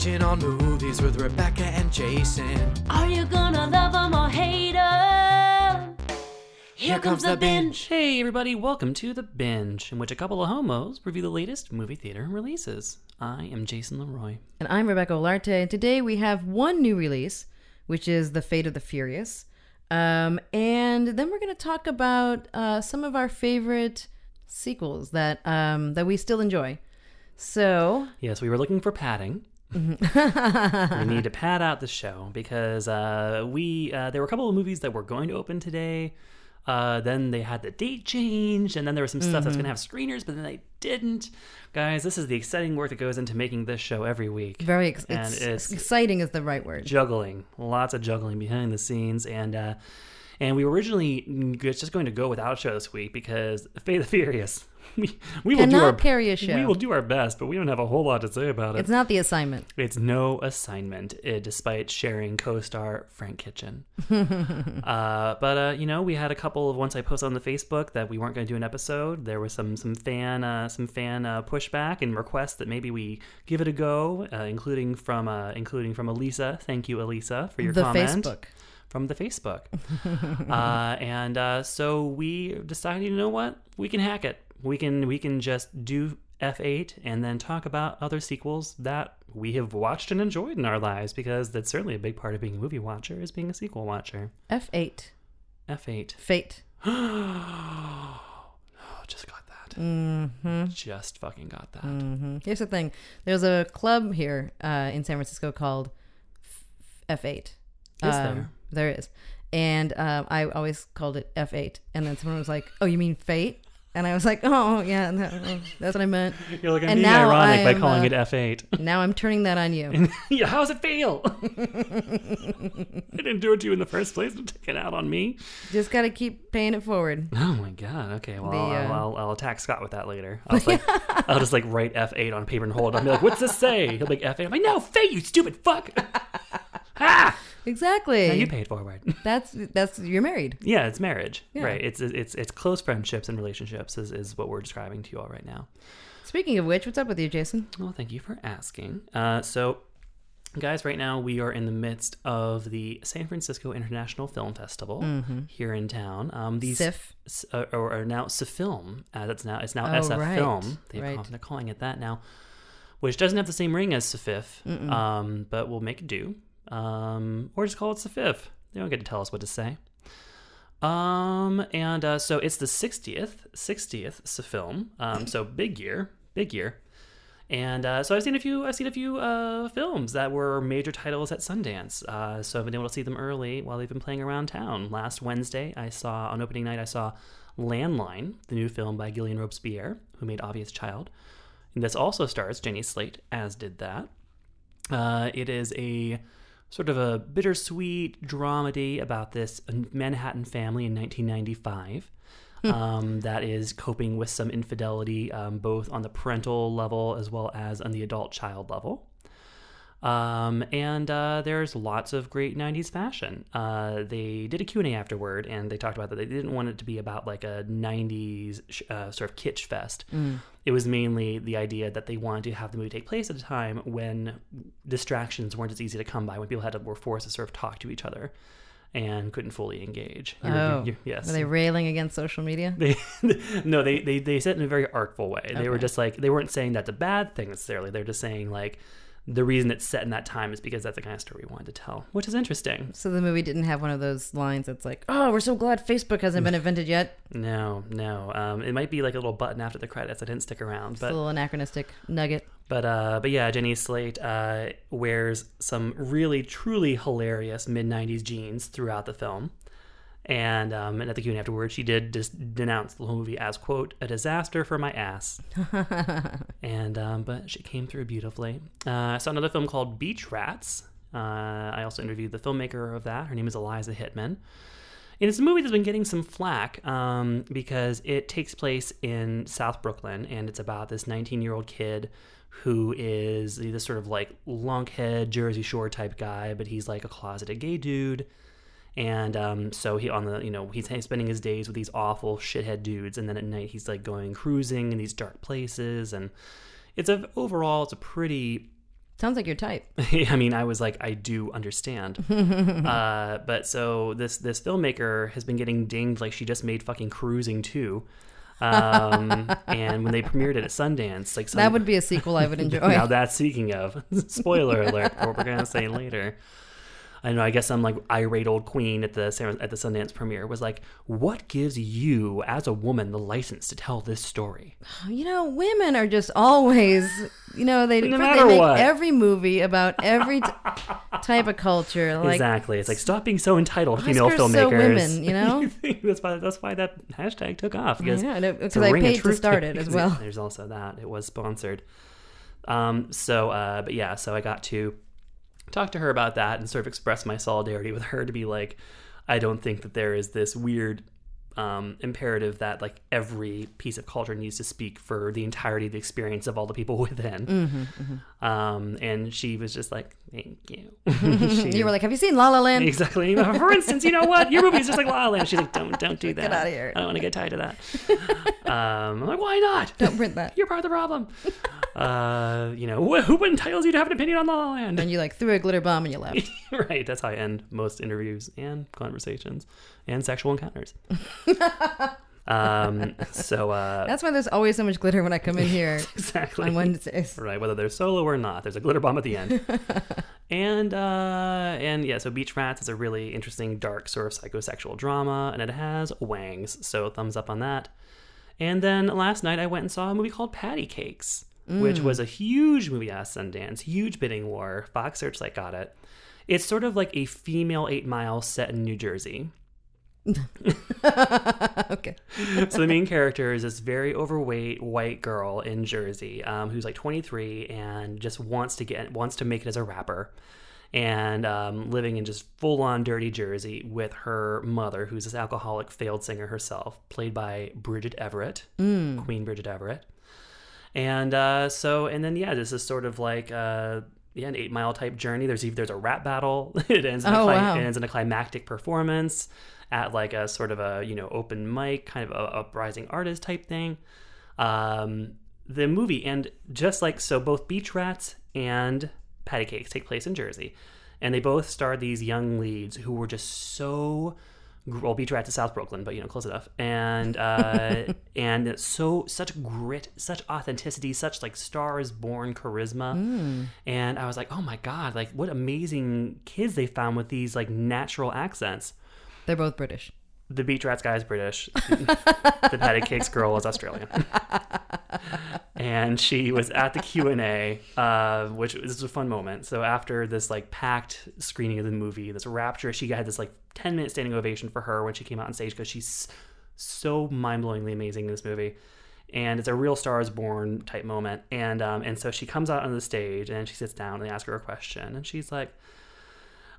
Watching on movies with Rebecca and Jason. Are you gonna love 'em or hate 'em? Here comes the binge. Hey, everybody, welcome to The Binge, in which a couple of homos review the latest movie theater releases. I am Jason Leroy. And I'm Rebecca Olarte. And today we have one new release, which is The Fate of the Furious. Um, and then we're going to talk about uh, some of our favorite sequels that um, that we still enjoy. So, Yes, we were looking for padding. Mm-hmm. we need to pad out the show because uh, we uh, there were a couple of movies that were going to open today. Uh, then they had the date changed, and then there was some stuff that's Mm-hmm. going to have screeners, but then they didn't. Guys, this is the exciting work that goes into making this show every week. very ex- And it's, it's- exciting is the right word. juggling, lots of juggling behind the scenes, and uh, and we were originally just going to go without a show this week because Fate of the Furious. We, we will do our carry a show. We will do our best, but we don't have a whole lot to say about it. It's not the assignment. It's no assignment, uh, despite sharing co-star Frank Kitchen. uh, but uh, you know, we had a couple of once I posted on the Facebook that we weren't going to do an episode. There was some some fan uh, some fan uh, pushback and requests that maybe we give it a go, uh, including from uh, including from Elisa. Thank you, Elisa, for your the comment Facebook. from the Facebook. uh, and uh, so we decided, you know what? We can hack it. We can we can just do F8 and then talk about other sequels that we have watched and enjoyed in our lives because that's certainly a big part of being a movie watcher is being a sequel watcher. F8. F8. Fate. oh, just got that. hmm Just fucking got that. hmm Here's the thing. There's a club here uh, in San Francisco called F- F8. Is there? There is. And um, I always called it F8. And then someone was like, oh, you mean fate? And I was like, oh, yeah, that's what I meant. You're like, I'm And being now ironic by I'm, calling uh, it F8. Now I'm turning that on you. yeah, how does it feel? I didn't do it to you in the first place. Don't take it out on me. Just got to keep paying it forward. Oh my god. Okay. Well, The, I'll, uh, I'll, I'll attack Scott with that later. I'll just like, I'll just like write F eight on paper and hold it. I'll be like, "What's this say?" He'll be like F eight. I'm like, "No, Faye, you stupid fuck." Ah! Exactly. Now you paid forward. That's, that's, you're married. yeah, it's marriage, Yeah. right? It's it's it's close friendships and relationships is, is what we're describing to you all right now. Speaking of which, what's up with you, Jason? Well, thank you for asking. Uh, so, guys, right now we are in the midst of the San Francisco International Film Festival here in town. Um, these SIF. s- uh, or, or now SFilm. Uh, that's now it's now Oh, SF right, Film. They right. they're calling it that now, which doesn't have the same ring as SFIF, um, but we'll make it do. Um, or just call it the fifth. They don't get to tell us what to say. Um, and uh, so it's the 60th, 60th film. Um, so big year, big year. And uh, so I've seen a few. I've seen a few uh, films that were major titles at Sundance. Uh, so I've been able to see them early while they've been playing around town. Last Wednesday, I saw on opening night. I saw Landline, the new film by Gillian Robespierre, who made Obvious Child. And this also stars Jenny Slate, as did that. Uh, it is a sort of a bittersweet dramedy about this Manhattan family in 1995 um, that is coping with some infidelity, um, both on the parental level as well as on the adult child level. Um, and uh, there's lots of great 90s fashion. Uh, they did a Q&A afterward, and they talked about that they didn't want it to be about like a 90s sh- uh, sort of kitsch fest. It was mainly the idea that they wanted to have the movie take place at a time when distractions weren't as easy to come by, when people had to, were forced to sort of talk to each other and couldn't fully engage. You're- Oh, you're- yes. Were they railing against social media? They, no, they, they they said it in a very artful way. They were just like they weren't saying that's a bad thing necessarily. They're just saying like the reason it's set in that time is because that's the kind of story we wanted to tell, which is interesting. So the movie didn't have one of those lines that's like, "Oh, we're so glad Facebook hasn't been invented yet." No, no, um, it might be like a little button after the credits. I didn't stick around, It's a little anachronistic nugget. but uh, but yeah, Jenny Slate uh, wears some really truly hilarious mid '90s jeans throughout the film. And, um, and at the Q&A afterwards, she did just denounce the whole movie as, quote, a disaster for my ass. and um, but she came through beautifully. Uh, I saw another film called Beach Rats. Uh, I also interviewed the filmmaker of that. Her name is Eliza Hittman. And it's a movie that's been getting some flack um, because it takes place in South Brooklyn and it's about this 19 year old kid who is this sort of like lunkhead Jersey Shore type guy, but he's like a closeted gay dude. And um, so he on the you know he's spending his days with these awful shithead dudes, and then at night he's like going cruising in these dark places, and it's a overall it's a pretty Sounds like your type. I mean, I was like, I do understand. uh, but so this this filmmaker has been getting dinged like she just made fucking Cruising too. Um, and when they premiered it at Sundance, like some, That would be a sequel I would enjoy. now that's speaking of spoiler alert what we're gonna say later. I know. I guess some like irate old queen at the at the Sundance premiere was like, "What gives you, as a woman, the license to tell this story?" You know, women are just always, you know, they, No they make what. every movie about every t- type of culture. Like, exactly. It's like stop being so entitled, female Oscars filmmakers. so women, you know? that's why that's why that hashtag took off because know, and it- it's 'cause a I paid to start it as well. There's also that. It was sponsored. Um. So, uh, but yeah. So I got to talk to her about that and sort of express my solidarity with her to be like, I don't think that there is this weird um, imperative that like every piece of culture needs to speak for the entirety of the experience of all the people within. Mm-hmm, Um, and she was just like, "Thank you." She- you were like, have you seen La La Land? Exactly. For instance, you know what? Your movie's just like La La Land. She's like, don't, don't do that. outta here. I don't want to get tied to that. um, I'm like, why not? Don't print that. You're part of the problem. uh, you know, wh- who entitles you to have an opinion on La La Land? And you like threw a glitter bomb and you left. right. That's how I end most interviews and conversations and sexual encounters. um. So. Uh, That's why there's always so much glitter when I come in here exactly. on Wednesdays. right whether they're solo or not there's a glitter bomb at the end and uh and yeah so beach rats is a really interesting dark sort of psychosexual drama and it has wangs so thumbs up on that and then last night i went and saw a movie called patty cakes which was a huge movie at sundance huge bidding war fox searchlight got it it's sort of like a female eight mile set in new jersey okay. so the main character is this very overweight white girl in Jersey um, who's like 23 and just wants to get wants to make it as a rapper and um, living in just full on dirty Jersey with her mother who's this alcoholic failed singer herself played by Bridget Everett Queen Bridget Everett and uh, so and then yeah this is sort of like uh, yeah, an eight mile type journey. There's there's a rap battle. it ends in a Oh, cli- wow. it ends in a climactic performance at like a sort of a you know open mic kind of a uprising artist type thing. Um, the movie and just like so, both Beach Rats and Patty Cakes take place in Jersey, and they both star these young leads who were just so well, Beach Rats is South Brooklyn, but you know, close enough. And uh, and so such grit, such authenticity, such like stars born charisma. And I was like, oh my god, like what amazing kids they found with these like natural accents. They're both British. The Beach Rats guy is British. the Patty Cakes girl is Australian. and she was at the Q and A, uh, which this was a fun moment. So after this like packed screening of the movie, this rapture, she had this like ten minute standing ovation for her when she came out on stage because she's so mind blowingly amazing in this movie. And it's a real Star is Born type moment. And um, and so she comes out on the stage and she sits down and they ask her a question. And she's like,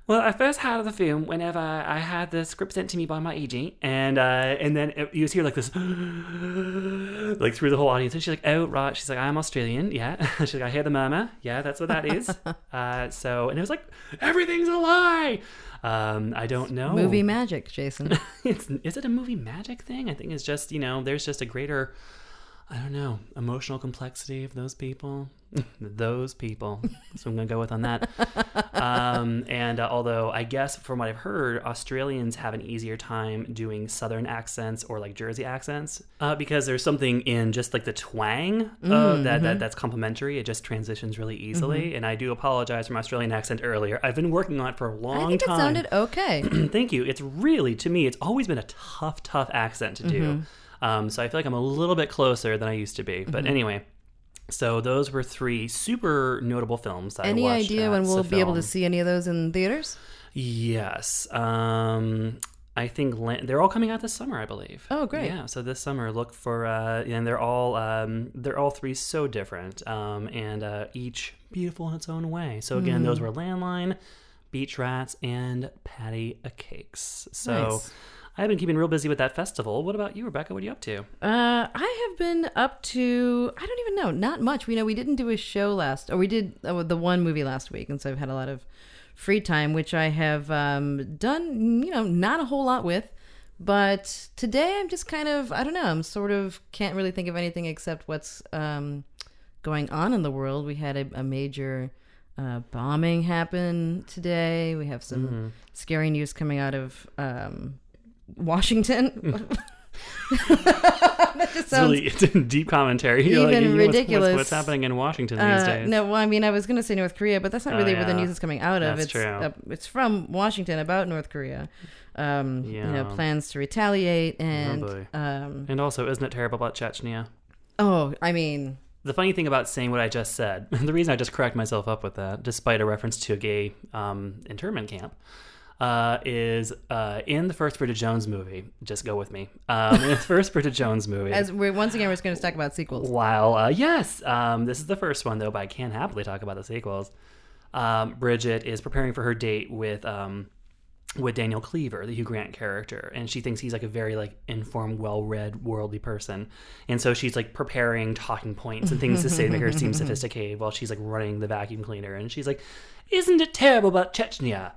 well, I first heard of the film whenever I had the script sent to me by my agent, and uh, and then it, you just hear like this, like through the whole audience, and she's like, "Oh right," she's like, "I'm Australian, yeah." she's like, "I hear the murmur, yeah, that's what that is." uh, so, and it was like, "Everything's a lie." Um, I don't know. Movie magic, Jason. it's is it a movie magic thing? I think it's just you know, there's just a greater, I don't know, emotional complexity of those people. those people. So I'm gonna go with on that. Um, and uh, although I guess from what I've heard, Australians have an easier time doing Southern accents or like Jersey accents uh, because there's something in just like the twang uh, that, that that's complimentary. It just transitions really easily. And I do apologize for my Australian accent earlier. I've been working on it for a long time. I think it sounded okay. Thank you. It's really, to me, it's always been a tough, tough accent to do. Mm-hmm. Um, so I feel like I'm a little bit closer than I used to be. But anyway, so those were three super notable films. That Any I watched idea when we'll be able to see any of those in theaters? Yes. Um, I think Lan- they're all coming out this summer, I believe. Oh, great. Yeah. So this summer, look for uh, and they're all um, they're all three so different, um, and uh, each beautiful in its own way. So again, those Mm-hmm. were Landline, Beach Rats, and Patty a Cakes. So. Nice. I've been keeping real busy with that festival. What about you, Rebecca? What are you up to? Uh, I have been up to I don't even know, not much. We know we didn't do a show last, or we did uh, the one movie last week, and so I've had a lot of free time, which I have um, done. You know, not a whole lot with. But today I'm just kind of I don't know. I'm sort of can't really think of anything except what's um, going on in the world. We had a, a major uh, bombing happen today. We have some Mm-hmm. scary news coming out of um, Washington. that just It's sounds really it's deep commentary. Even you know, what's- what's- ridiculous. What's, happening in Washington these Uh, days? no, well, I mean, I was going to say North Korea, but that's not Oh, really where the news is coming out of. That's it's true. Uh, it's from Washington about North Korea. Um, You know, Oh, plans to retaliate and boy. um, And also, isn't it terrible about Chechnya? oh, I mean, The funny thing about saying what I just said, the reason I just cracked myself up with that, despite a reference to a gay um, internment camp, uh, is uh, in the first Bridget Jones movie. Just go with me. Um, in the first Bridget Jones movie. as we're once again we're just going to talk about sequels. While uh, yes, um, this is the first one though, but I can happily talk about the sequels. Um, Bridget is preparing for her date with um, with Daniel Cleaver, the Hugh Grant character, and she thinks he's like a very like informed, well-read, worldly person, and so she's like preparing talking points and things to say to make her seem sophisticated while she's like running the vacuum cleaner, and she's like, "Isn't it terrible about Chechnya?"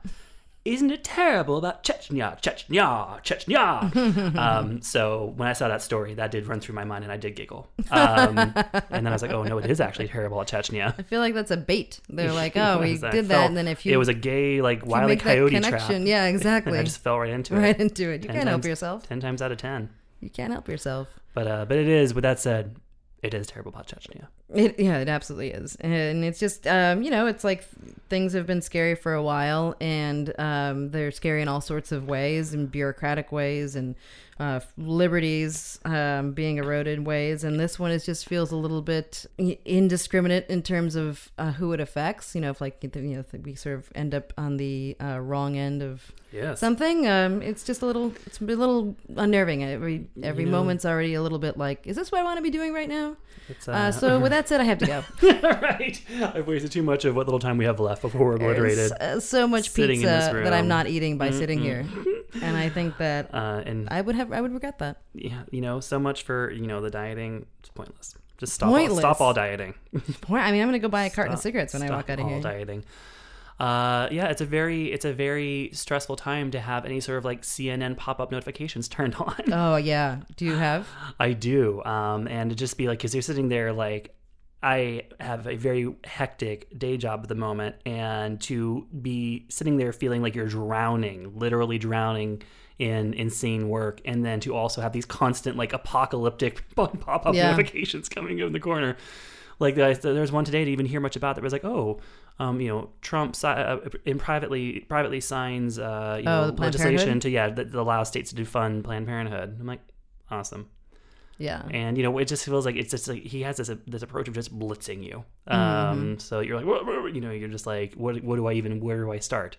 Isn't it terrible about Chechnya, Chechnya, Chechnya? um, so when I saw that story, that did run through my mind, and I did giggle. Um, and then I was like, "Oh no, it is actually terrible at Chechnya." I feel like that's a bait. They're like, oh, we It was- I did that, felt- and then if you it was a gay like wily coyote connection, trap, yeah, and exactly, I just fell right into it. right into it. You Ten can't help yourself. Ten times out of ten. You can't help yourself. But uh, but it is. With that said, it is terrible about Chechnya. It, yeah, it absolutely is, and it's just um, you know, it's like things have been scary for a while, and um, they're scary in all sorts of ways, and bureaucratic ways, and uh, liberties um, being eroded ways, and this one is just feels a little bit indiscriminate in terms of uh, who it affects. You know, if like you know, we sort of end up on the uh, wrong end of Yes. something, um, it's just a little, it's a little unnerving. Every every You know- moment's already a little bit like, is this what I want to be doing right now? It's, Uh, so with that it. I have to go. right. I've wasted too much of what little time we have left before we're obliterated. uh, so much Sitting pizza that I'm not eating by sitting here, and I think that Uh, and I would have I would regret that. yeah, you know, so much for you know the dieting. It's pointless. Just stop. All, stop all dieting. Point- I mean, I'm gonna go buy a carton of cigarettes when I walk out of all here. dieting. Uh, yeah, it's a very it's a very stressful time to have any sort of like CNN pop up notifications turned on. Oh yeah, do you have? I do. Um, and to just be like, because you're sitting there like, I have a very hectic day job at the moment, and to be sitting there feeling like you're drowning, literally drowning in insane work, and then to also have these constant like apocalyptic pop up Yeah. notifications coming in the corner. Like there's one today didn't even hear much about that was like, oh, um, you know, Trump si- uh, in privately privately signs uh, you Oh, know legislation Parenthood? to yeah that, that allows states to fund Planned Parenthood. I'm like, awesome Yeah. and you know it just feels like it's just like he has this this approach of just blitzing you Mm-hmm. um so you're like "What- what-" you know you're just like what what do i even where do i start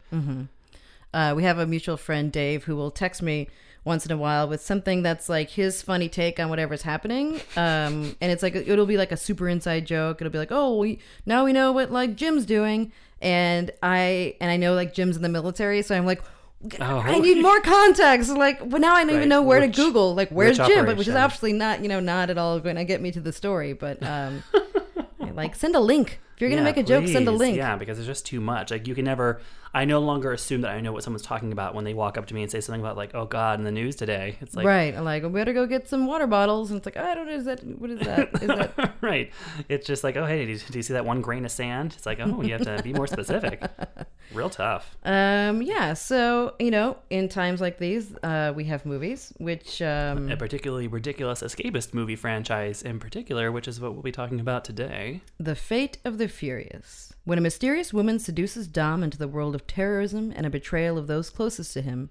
Uh, we have a mutual friend, Dave, who will text me once in a while with something that's like his funny take on whatever's happening. Um, and it's like it'll be like a super inside joke. It'll be like, oh, we, now we know what like Jim's doing, and I and I know like Jim's in the military, so I'm like. Oh. I need more context. Like, but now I don't Right. even know where Which- to Google. Like, where's Jim? But which is operation? absolutely not, you know, not at all going to get me to the story. But um, like, send a link if you're gonna Yeah, make a joke. Send a link. yeah because it's just too much like you can never i no longer assume that i know what someone's talking about when they walk up to me and say something about like oh god in the news today it's like right. I'm like, we better go get some water bottles. And it's like, I don't know. Is that, what is that? Is that, right it's just like oh hey do you, do you see that one grain of sand it's like oh you have to be more specific real tough um, yeah. So, you know, in times like these, uh, we have movies, which, um, a particularly ridiculous escapist movie franchise in particular which is what we'll be talking about today The Fate of the Furious. When a mysterious woman seduces Dom into the world of terrorism and a betrayal of those closest to him,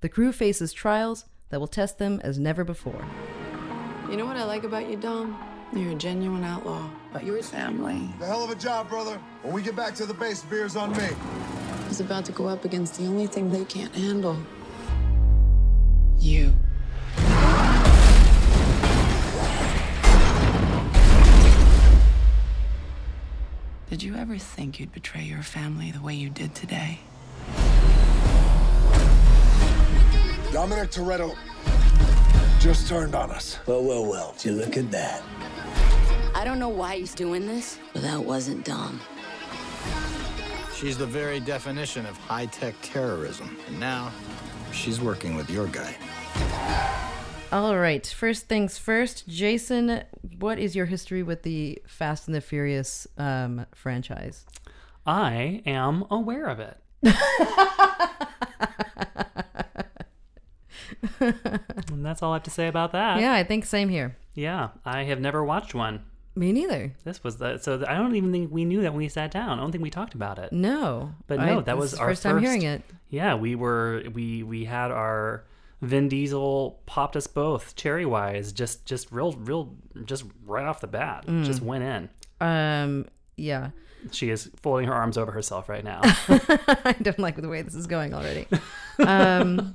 the crew faces trials that will test them as never before. You know what I like about you, Dom? You're a genuine outlaw, but you're family. The hell of a job, brother. When we get back to the base, beer's on me. He's about to go up against the only thing they can't handle. You. Did you ever think you'd betray your family the way you did today? Dominic Toretto just turned on us. Well, well, well. Would you look at that? I don't know why he's doing this, but that wasn't Dom. She's the very definition of high tech terrorism. And now, she's working with your guy. All right. First things first, Jason, what is your history with the Fast and the Furious um, franchise? I am aware of it. and that's all I have to say about that. Yeah, I think same here. Yeah, I have never watched one. Me neither. This was the so I don't even think we knew that when we sat down. I don't think we talked about it. No, But I- no, that was our first time hearing it. Yeah, we were we we had our Vin Diesel popped us both cherry wise, just just real real just right off the bat, Mm. just went in. Um, yeah, She is folding her arms over herself right now. I don't like the way this is going already. Um,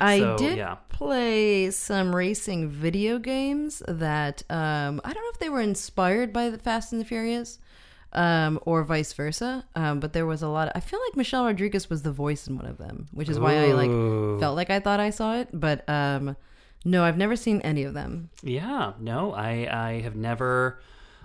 I So, did yeah. play some racing video games that um, I don't know if they were inspired by the Fast and the Furious. Um, or vice versa, um, but there was a lot. Of, I feel like Michelle Rodriguez was the voice in one of them, which is why I like felt like I thought I saw it. But um, no, I've never seen any of them. Yeah, no, I I have never.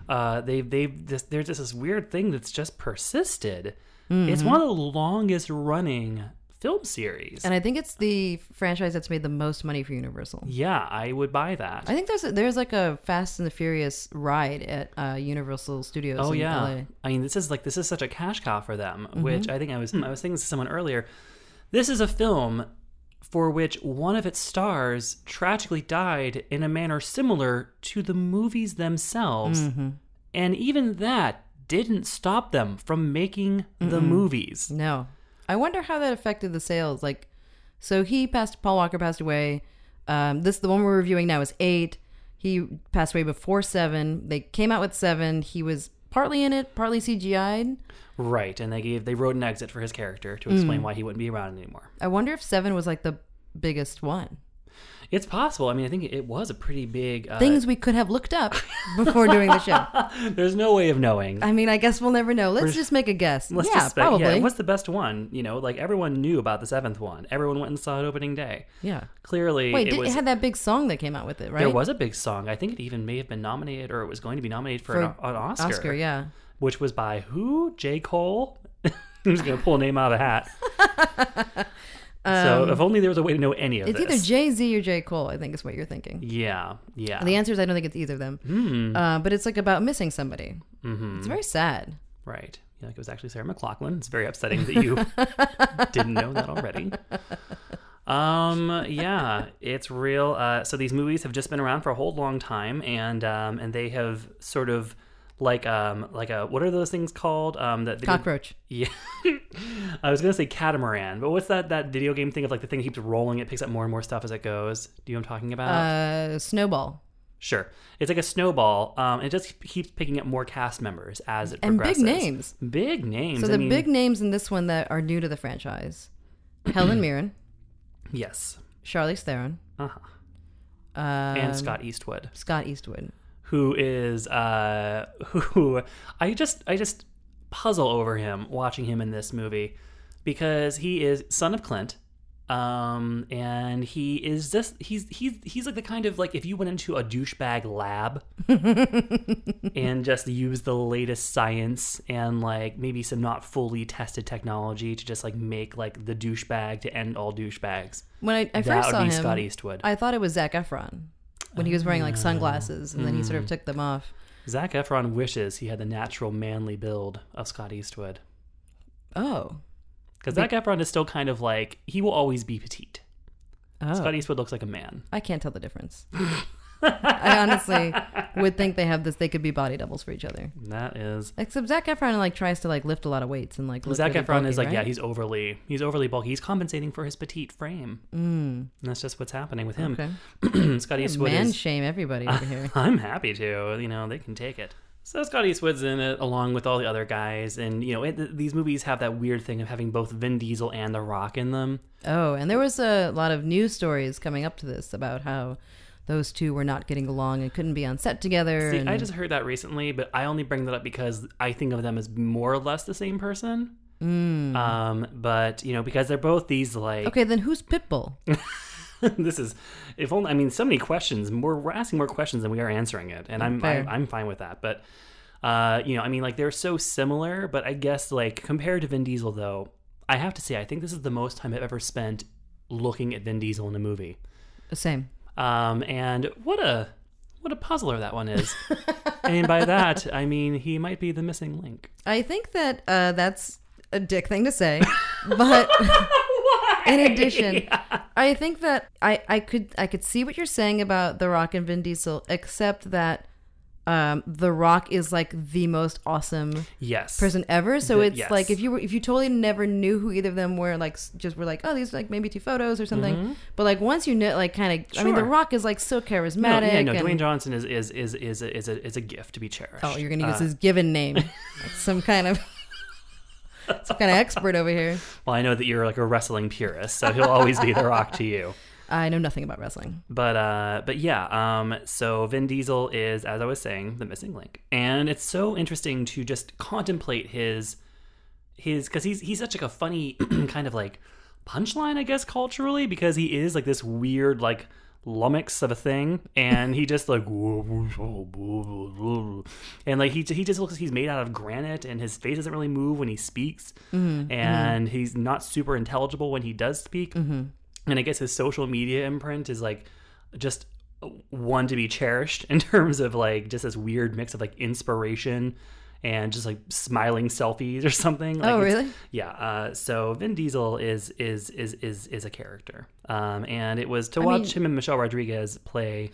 Uh, they've they've this, there's just this weird thing that's just persisted. It's Mhm. one of the longest running film series. And I think it's the franchise that's made the most money for Universal. yeah, I would buy that. I think there's a, there's like a Fast and the Furious ride at uh, Universal Studios. Oh yeah, LA. I mean this is like this is such a cash cow for them. Mhm. Which I think I was I was thinking to someone earlier. This is a film for which one of its stars tragically died in a manner similar to the movies themselves, Mhm. and even that didn't stop them from making the Mm-mm. movies. No, I wonder how that affected the sales. Like, so he passed. Paul Walker passed away. Um, this the one we're reviewing now is eight. He passed away before seven. They came out with seven. He was partly in it, partly CGI'd. Right, and they gave they wrote an exit for his character to explain Mm. why he wouldn't be around anymore. I wonder if seven was like the biggest one. It's possible. I mean, I think it was a pretty big uh, Things we could have looked up before doing the show. There's no way of knowing. I mean, I guess we'll never know. Let's We're- just make a guess. Let's yeah, just spec- probably. Yeah, what's the best one? You know, like everyone knew about the seventh one. Everyone went and saw it opening day. Yeah. Clearly, Wait, it did, was. it had that big song that came out with it, right? There was a big song. I think it even may have been nominated, or it was going to be nominated for, For an, an Oscar. Oscar, yeah. Which was by who? J. Cole. I'm just gonna pull a name out of a hat. so Um, if only there was a way to know any of It's this. either Jay Z or J Cole. I think is what you're thinking. Yeah, yeah. The answer is I don't think it's either of them. Hmm. Uh, but it's like about missing somebody. Mhm. It's very sad. Right. Yeah, like it was actually Sarah McLachlan. It's very upsetting that you didn't know that already. Um, yeah, it's real. Uh, so these movies have just been around for a whole long time, and um, and they have sort of like um like a what are those things called um that Cockroach. yeah i was gonna say catamaran but what's that that video game thing of like the thing that keeps rolling it picks up more and more stuff as it goes do you know what i'm talking about Uh, Snowball. Sure. It's like a snowball. Um, it just keeps picking up more cast members as it And big names. Big names. So I the mean, big names in this one that are new to the franchise: Helen Mirren, Yes. Charlize Theron, Uh-huh. um, and Scott Eastwood, Scott Eastwood. Who is uh, who I just I just puzzle over him watching him in this movie because he is son of Clint. Um, and he is just he's he's he's like the kind of like if you went into a douchebag lab and just used the latest science and like maybe some not fully tested technology to just like make like the douchebag to end all douchebags. When I, I first saw him, Scott Eastwood. I thought it was Zac Efron when he was wearing like sunglasses, and then he sort of Mm. took them off. Zac Efron wishes he had the natural manly build of Scott Eastwood. Oh, Because Be- Zac Efron is still kind of like he will always be petite. Oh. Scott Eastwood looks like a man. I can't tell the difference. I honestly would think they have this. They could be body doubles for each other. That is Except Zac Efron like tries to like lift a lot of weights and like. look Zac really Efron bulky, is like yeah he's overly he's overly bulky. He's compensating for his petite frame. Mm. And that's just what's happening with him. Okay. Scott Eastwood man is shame everybody over here. I'm happy to. You know they can take it. So Scott Eastwood's in it along with all the other guys, and you know it, these movies have that weird thing of having both Vin Diesel and The Rock in them. Oh, and there was a lot of news stories coming up to this about how those two were not getting along and couldn't be on set together. See, and... I just heard that recently, but I only bring that up because I think of them as more or less the same person. Mm. Um, but you know, because they're both these like Okay, then who's Pitbull? this is if only I mean so many questions. More we're asking more questions than we are answering it, and I'm Fair. I, I'm fine with that. But uh, you know, I mean, like they're so similar, but I guess like compared to Vin Diesel, though, I have to say I think this is the most time I've ever spent looking at Vin Diesel in a movie. The same. Um, and what a what a puzzler that one is. and by that, I mean he might be the missing link. I think that uh, that's a dick thing to say, but in addition, I think that I, I could I could see what you're saying about The Rock and Vin Diesel, except that um, The Rock is like the most awesome Yes. person ever. So The- it's yes. like if you were if you totally never knew who either of them were, like just were like, oh, these are like maybe two photos or something. But like once you know, like kind of, I mean, The Mm-hmm. Rock is like so No, charismatic. yeah, no, and- Dwayne Johnson is is is is a, is a, is a gift to be cherished. Oh, you're gonna use Uh, his given name, like some kind of some kind of expert over here. Well, I know that you're like a wrestling purist, so he'll always be the Rock to you. I know nothing about wrestling. But uh, but yeah. Um, so Vin Diesel is, as I was saying, the missing link, and it's so interesting to just contemplate his his because he's he's such like a funny kind of like punchline, I guess, culturally because he is like this weird like lummox of a thing, and he just like and like he he just looks like he's made out of granite, and his face doesn't really move when he speaks, and he's not super intelligible when he does speak, and I guess his social media imprint is like just one to be cherished in terms of like just this weird mix of like inspiration and just like smiling selfies or something. Like Oh, really? Yeah. Uh, so Vin Diesel is is is is is a character, um, and it was to I watch mean- him and Michelle Rodriguez play.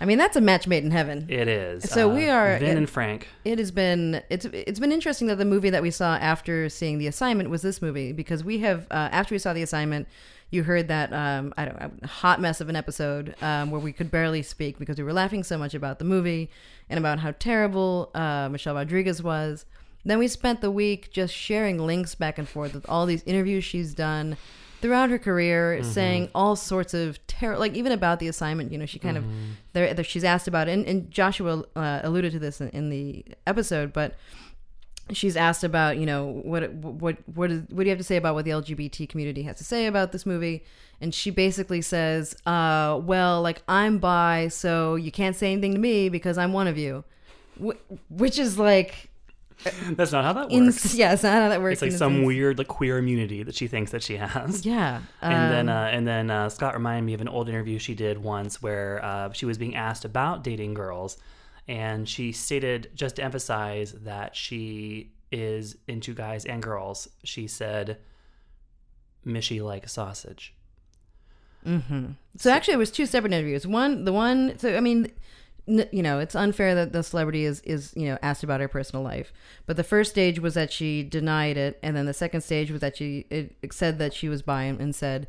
I mean, that's a match made in heaven. It is. So uh, we are- Vin it- and Frank. It has been it's it's been interesting that the movie that we saw after seeing the assignment was this movie because we have uh, after we saw the assignment, you heard that um, I don't hot mess of an episode um, where we could barely speak because we were laughing so much about the movie and about how terrible uh, Michelle Rodriguez was. Then we spent the week just sharing links back and forth with all these interviews she's done throughout her career, saying all sorts of terror, like even about the assignment. You know, she kind of there, there she's asked about it, and, and Joshua uh, alluded to this in, in the episode, but she's asked about you know what what what is, what do you have to say about what the LGBT community has to say about this movie and she basically says uh well like I'm bi so you can't say anything to me because I'm one of you Wh- which is like That's not how that in, works. yeah it's not how that works It's like some sense. weird like queer immunity that she thinks that she has. yeah And then, um, uh, and then uh, Scott reminded me of an old interview she did once where uh, she was being asked about dating girls, and she stated just to emphasize that she is into guys and girls. She said, "Mishy like sausage." Mm-hmm. So actually, it was two separate interviews. One, the one. So I mean, you know, it's unfair that the celebrity is is you know asked about her personal life. But the first stage was that she denied it, and then the second stage was that she it, said that she was bi and said,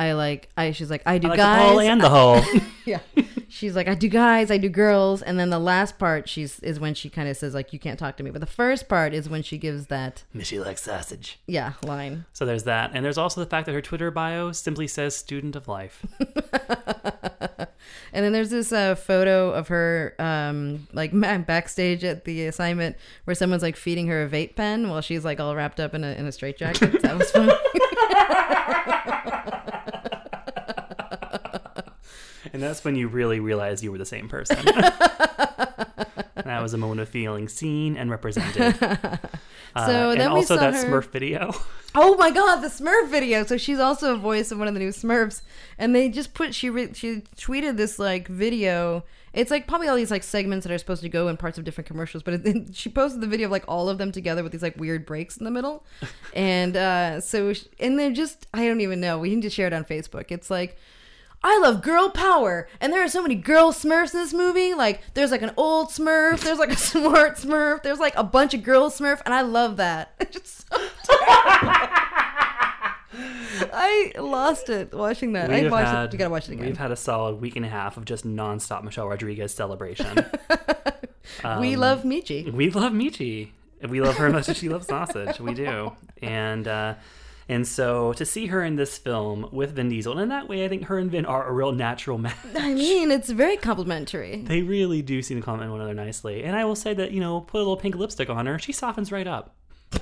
"I like I." She's like, "I do I like guys." the and the hole. yeah, she's like, "I do guys, I do girls," and then the last part she's is when she kind of says like, "You can't talk to me." But the first part is when she gives that Mishy likes sausage. yeah line. So there's that, and there's also the fact that her Twitter bio simply says "student of life." And then there's this uh, photo of her, um, like backstage at the assignment, where someone's like feeding her a vape pen while she's like all wrapped up in a in a straitjacket. That was fun. And that's when you really realize you were the same person. that was a moment of feeling seen and represented. Uh, So and then we also saw that her- Smurf video. oh my god, the Smurf video! So she's also a voice of one of the new Smurfs, and they just put she re- she tweeted this like video. It's like probably all these like segments that are supposed to go in parts of different commercials, but it, she posted the video of like all of them together with these like weird breaks in the middle, and uh so sh- and they're just I don't even know. We can just share it on Facebook. It's like. I love girl power, and there are so many girl Smurfs in this movie. Like, there's like an old Smurf, there's like a smart Smurf, there's like a bunch of girl Smurf, and I love that. It's just so I lost it watching that. I watched had- it. You gotta watch it again. We've had a solid week and a half of just nonstop Michelle Rodriguez celebration. we um, love Michi. we love Michi. We love her as much as she loves sausage. We do. And uh, and so to see her in this film with Vin Diesel, and in that way, I think her and Vin are a real natural match. I mean, it's very complimentary. They really do seem to complement one another nicely. And I will say that, you know, put a little pink lipstick on her, she softens right up.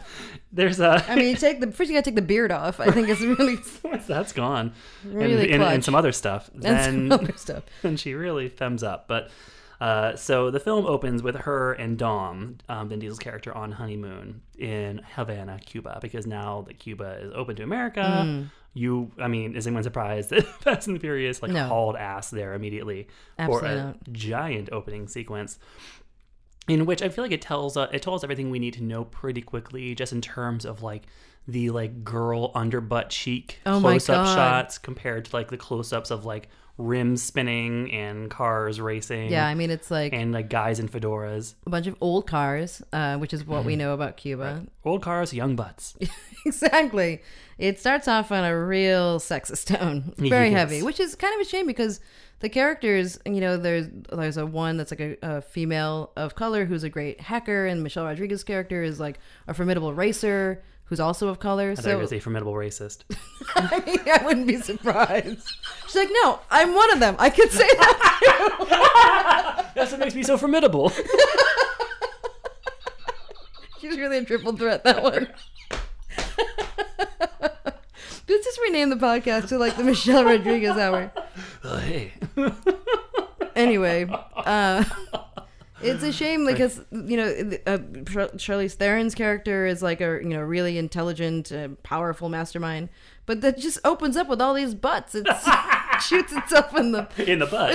There's a. I mean, you take the first you gotta take the beard off. I think it's really that's gone. Really and, and, and some other stuff. and Then, some other stuff. and she really fems up. But uh, so the film opens with her and Dom, um, Vin Diesel's character, on honeymoon in Havana, Cuba, because now that Cuba is open to America, you, I mean, is anyone surprised that Fast and the Furious like No. hauled ass there immediately Absolutely for a not. giant opening sequence? In which I feel like it tells uh, it tells everything we need to know pretty quickly, just in terms of like the like girl under butt cheek Oh close up shots compared to like the close ups of like rims spinning and cars racing. Yeah, I mean it's like and like guys in fedoras, a bunch of old cars, uh, which is what we Mm-hmm. know about Cuba. old cars, young butts. exactly. It starts off on a real sexist tone. Very Yes. heavy, which is kind of a shame because the characters, you know, there's there's a one that's like a, a female of color who's a great hacker, and Michelle Rodriguez's character is like a formidable racer who's also of color. I thought you So were say formidable racist. I wouldn't be surprised. She's like, no, I'm one of them. I could say that. That's what makes me so formidable. She's really a triple threat. That one. Let's just rename the podcast to like the Michelle Rodriguez Hour. Oh, hey. anyway, uh, it's a shame because you know uh, Charlize Theron's character is like a you know really intelligent, uh, powerful mastermind, but that just opens up with all these butts. It shoots itself in the In the butt.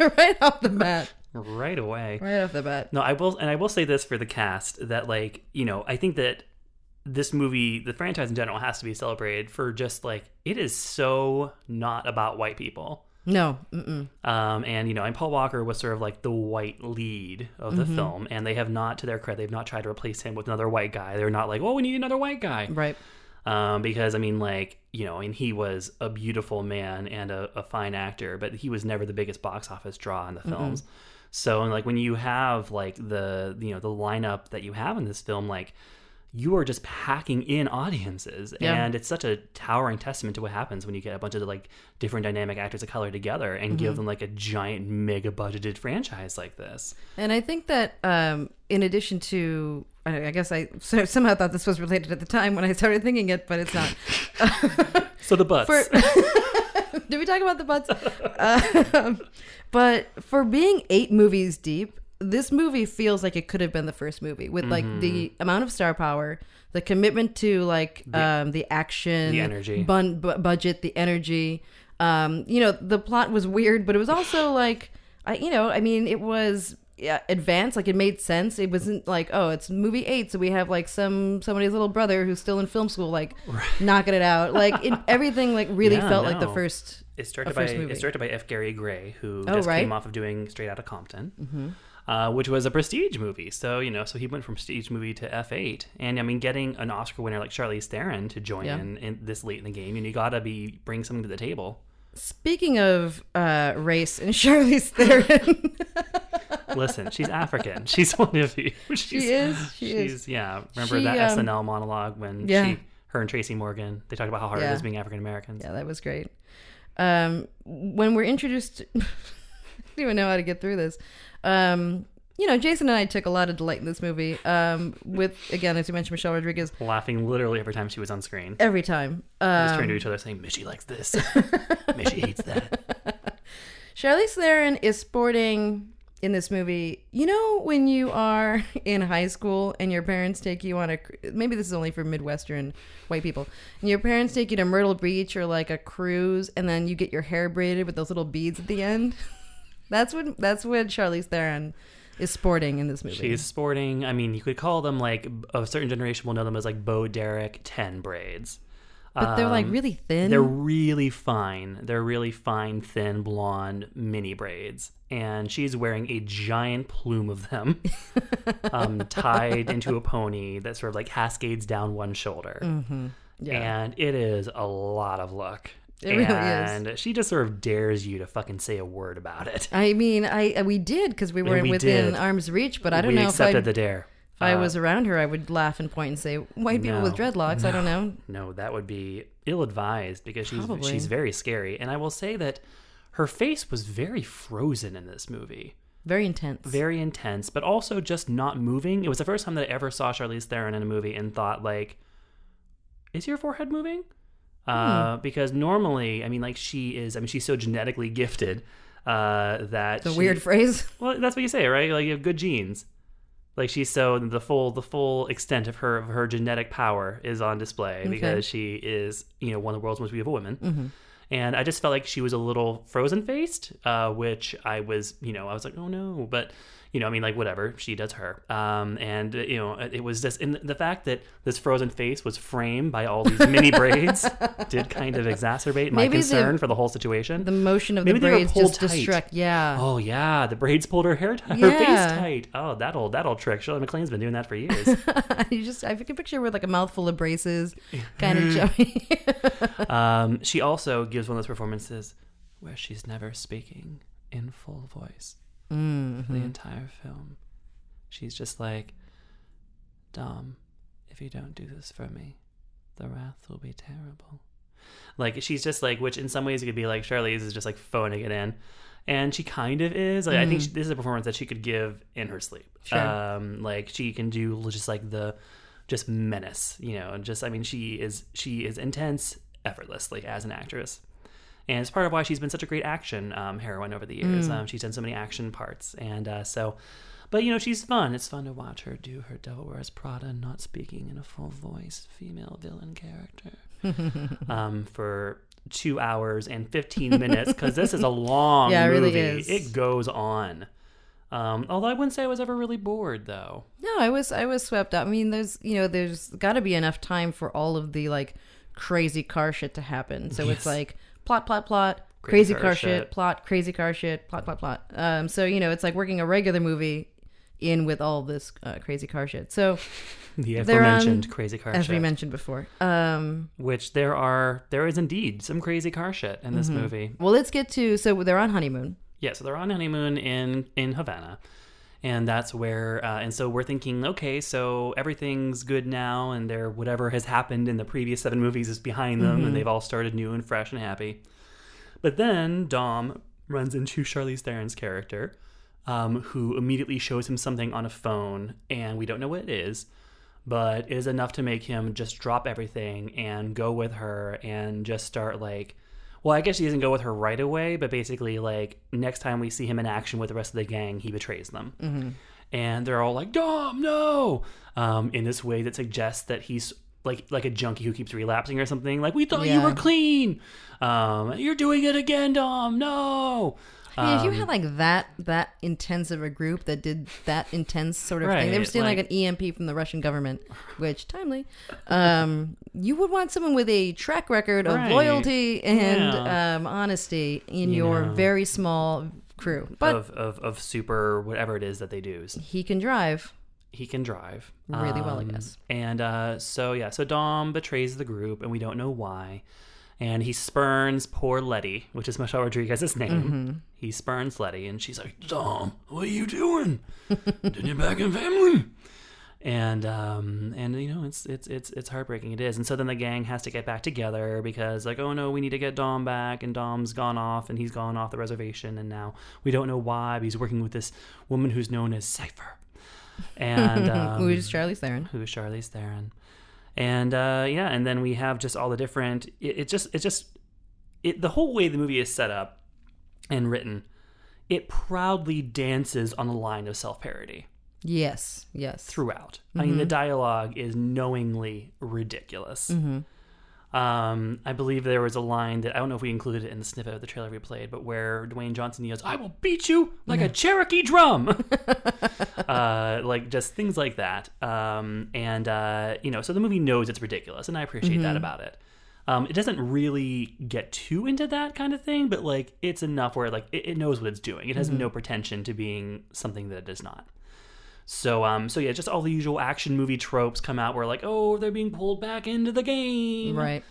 right off the bat, right away. right off the bat. No, I will, and I will say this for the cast that, like, you know, I think that this movie, the franchise in general, has to be celebrated for just like it is so not about white people. No, mm-mm. Um, and you know, and Paul Walker was sort of like the white lead of the Mhm. film, and they have not, to their credit, they've not tried to replace him with another white guy. They're not like, oh, we need another white guy, right? Um, because I mean, like, you know, and he was a beautiful man and a, a fine actor, but he was never the biggest box office draw in the films. So, and like when you have like the you know the lineup that you have in this film, like you are just packing in audiences, Yeah. and it's such a towering testament to what happens when you get a bunch of like different dynamic actors of color together and give Mhm. them like a giant mega budgeted franchise like this. And I think that um, in addition to, I I guess I so- somehow thought this was related at the time when I started thinking it, but it's not. So the butts. For, did we talk about the butts? Um, but for being eight movies deep, this movie feels like it could have been the first movie with like Mhm. the amount of star power, the commitment to like The- um, the action, the energy. bun- bu- budget, the energy. Um, you know, the plot was weird, but it was also like, I, you know, I mean, it was yeah, advanced. Like it made sense. It wasn't like, oh, it's movie eight, so we have like some somebody's little brother who's still in film school, like knocking it out. Like it, everything, like really Yeah, felt like the first. It's directed by it's directed by F. Gary Gray, who Oh, just right. came off of doing Straight Outta Compton, Mhm. Uh, which was a prestige movie. So you know, so he went from prestige movie to F eight, and I mean, getting an Oscar winner like Charlize Theron to join Yeah. in, in this late in the game, and you gotta be bring something to the table. Speaking of uh, race and Charlize Theron, Listen, she's African. She's one of you. She's, is, she she's is. yeah. Remember She, that um, SNL monologue when yeah. she, her and Tracy Morgan, they talked about how hard Yeah. it is being African Americans. yeah, that was great. Um, when we're introduced, I don't even know how to get through this. Um, you know, Jason and I took a lot of delight in this movie. Um, with again, as you mentioned, Michelle Rodriguez. Laughing literally every time she was on screen. Every time. just turning to Um, each other saying, "Mishy likes this. Mishy hates that." Charlize Theron is sporting in this movie. You know when you are in high school and your parents take you on a maybe this is only for Midwestern white people. And your parents take you to Myrtle Beach or like a cruise, and then you get your hair braided with those little beads at the end. That's what that's what Charlize Theron is sporting in this movie. She's sporting. I mean, you could call them like a certain generation will know them as like Bo Derek ten braids. But they're, like, Um, really thin. They're really fine. They're really fine, thin, blonde mini braids, and she's wearing a giant plume of them, um, tied into a pony that sort of like cascades down one shoulder. Mhm. Yeah. And it is a lot of luck. It really and she just sort of dares you to fucking say a word about it. I mean, I we did because we were we within did. arm's reach, but I don't We know if I accepted the dare. If I Uh, was around her, I would laugh and point and say, "White people with No, dreadlocks." I don't know. No, that would be ill-advised because she's Probably. she's very scary, and I will say that her face was very frozen in this movie. Very intense. Very intense, but also just not moving. It was the first time that I ever saw Charlize Theron in a movie and thought like, "Is your forehead moving?" Hmm. Uh, because normally, I mean, like she is. I mean, she's so genetically gifted uh, that The she- weird phrase. Well, that's what you say, right? Like you have good genes. Like she's so the full the full extent of her of her genetic power is on display Okay. because she is you know one of the world's most beautiful women. Mhm. And I just felt like she was a little frozen faced, uh, which I was, you know, I was like, oh no, but you know, I mean, like whatever, she does her. Um, and uh, you know, it was just, and the fact that this frozen face was framed by all these mini braids did kind of exacerbate my Maybe the- concern for the whole situation. The motion of Maybe the braids pulled just tight. distract. Yeah. Oh yeah, the braids pulled her hair, tight, her face tight. Oh, that old that old trick. Shirley MacLaine's been doing that for years. you just I can picture her with like a mouthful of braces, kind of chubby. um, she also gives one of those performances where she's never speaking in full voice for the entire film. She's just like, Dom, if you don't do this for me, the wrath will be terrible. Like she's just like, which in some ways it could be like Charlize is just like phoning it in, and she kind of is. Like I think she, this is a performance that she could give in her sleep. Sure. Um, like she can do just like the, just menace, you know, and just I mean she is she is intense effortlessly as an actress. And it's part of why she's been such a great action um, heroine over the years. Mm. Um, she's done so many action parts, and uh, so, but you know, she's fun. It's fun to watch her do her Devil Wears Prada, not speaking in a full voice, female villain character, um, for two hours and fifteen minutes. Because this is a long Yeah, it really movie. is. It goes on. Um, although I wouldn't say I was ever really bored, though. No, I was I was swept up. I mean, there's you know there's got to be enough time for all of the like crazy car shit to happen. So Yes. it's like plot, plot, plot, Crazy car car, shit. shit. plot, crazy car shit, plot, plot, plot. Um, so you know it's like working a regular movie in with all this uh, crazy car shit. So The they're on- aforementioned crazy car as we mentioned before. Um, Which there are, there is indeed some crazy car shit in this mhm. movie. Well, let's get to so they're on honeymoon. Yeah, so they're on honeymoon in in Havana, and that's where. Uh, and so we're thinking, okay, so everything's good now, and there whatever has happened in the previous seven movies is behind them, Mhm. and they've all started new and fresh and happy. But then Dom runs into Charlize Theron's character, um, who immediately shows him something on a phone, and we don't know what it is. But it is enough to make him just drop everything and go with her and just start like well, I guess he doesn't go with her right away, but basically, like next time we see him in action with the rest of the gang, he betrays them, Mhm. and they're all like, "Dom, no!" Um, in this way that suggests that he's like like a junkie who keeps relapsing or something. Like, we thought you were clean. Um, you're doing it again, Dom. No. I mean, if you Um, had like that that intense of a group that did that intense sort of thing, they were Right, stealing like- like, an EMP from the Russian government, which timely. Um, you would want someone with a track record of Right. loyalty and Yeah. um, honesty in You your know. very small crew. But of, of of super whatever it is that they do. he can drive. he can drive Really well, I Um, guess. And uh, so yeah, so Dom betrays the group, and we don't know why. And he spurns poor Letty, which is Michelle Rodriguez's name. Mhm. He spurns Letty, and she's like, "Dom, what are you doing? Didn't you back in family?" And um and you know it's it's it's it's heartbreaking it is and so then the gang has to get back together because like oh no we need to get Dom back and Dom's gone off and he's gone off the reservation and now we don't know why but he's working with this woman who's known as Cipher and um, Who is Charlize Theron? Who is Charlize Theron? And uh, yeah, and then we have just all the different. It, it just, it just, it the whole way the movie is set up and written, it proudly dances on the line of self parody Yes, yes. throughout. I mean, the Mhm. dialogue is knowingly ridiculous. Mhm. Um, I believe there was a line that I don't know if we included it in the snippet of the trailer we played, but where Dwayne Johnson yells, "I will beat you like a Cherokee drum," uh, like just things like that. Um, and uh, you know, so the movie knows it's ridiculous, and I appreciate that Mhm. about it. Um, it doesn't really get too into that kind of thing, but like it's enough where like it, it knows what it's doing. It has Mhm. no pretension to being something that it is not. So um so yeah, just all the usual action movie tropes come out where like, oh, they're being pulled back into the game. Right.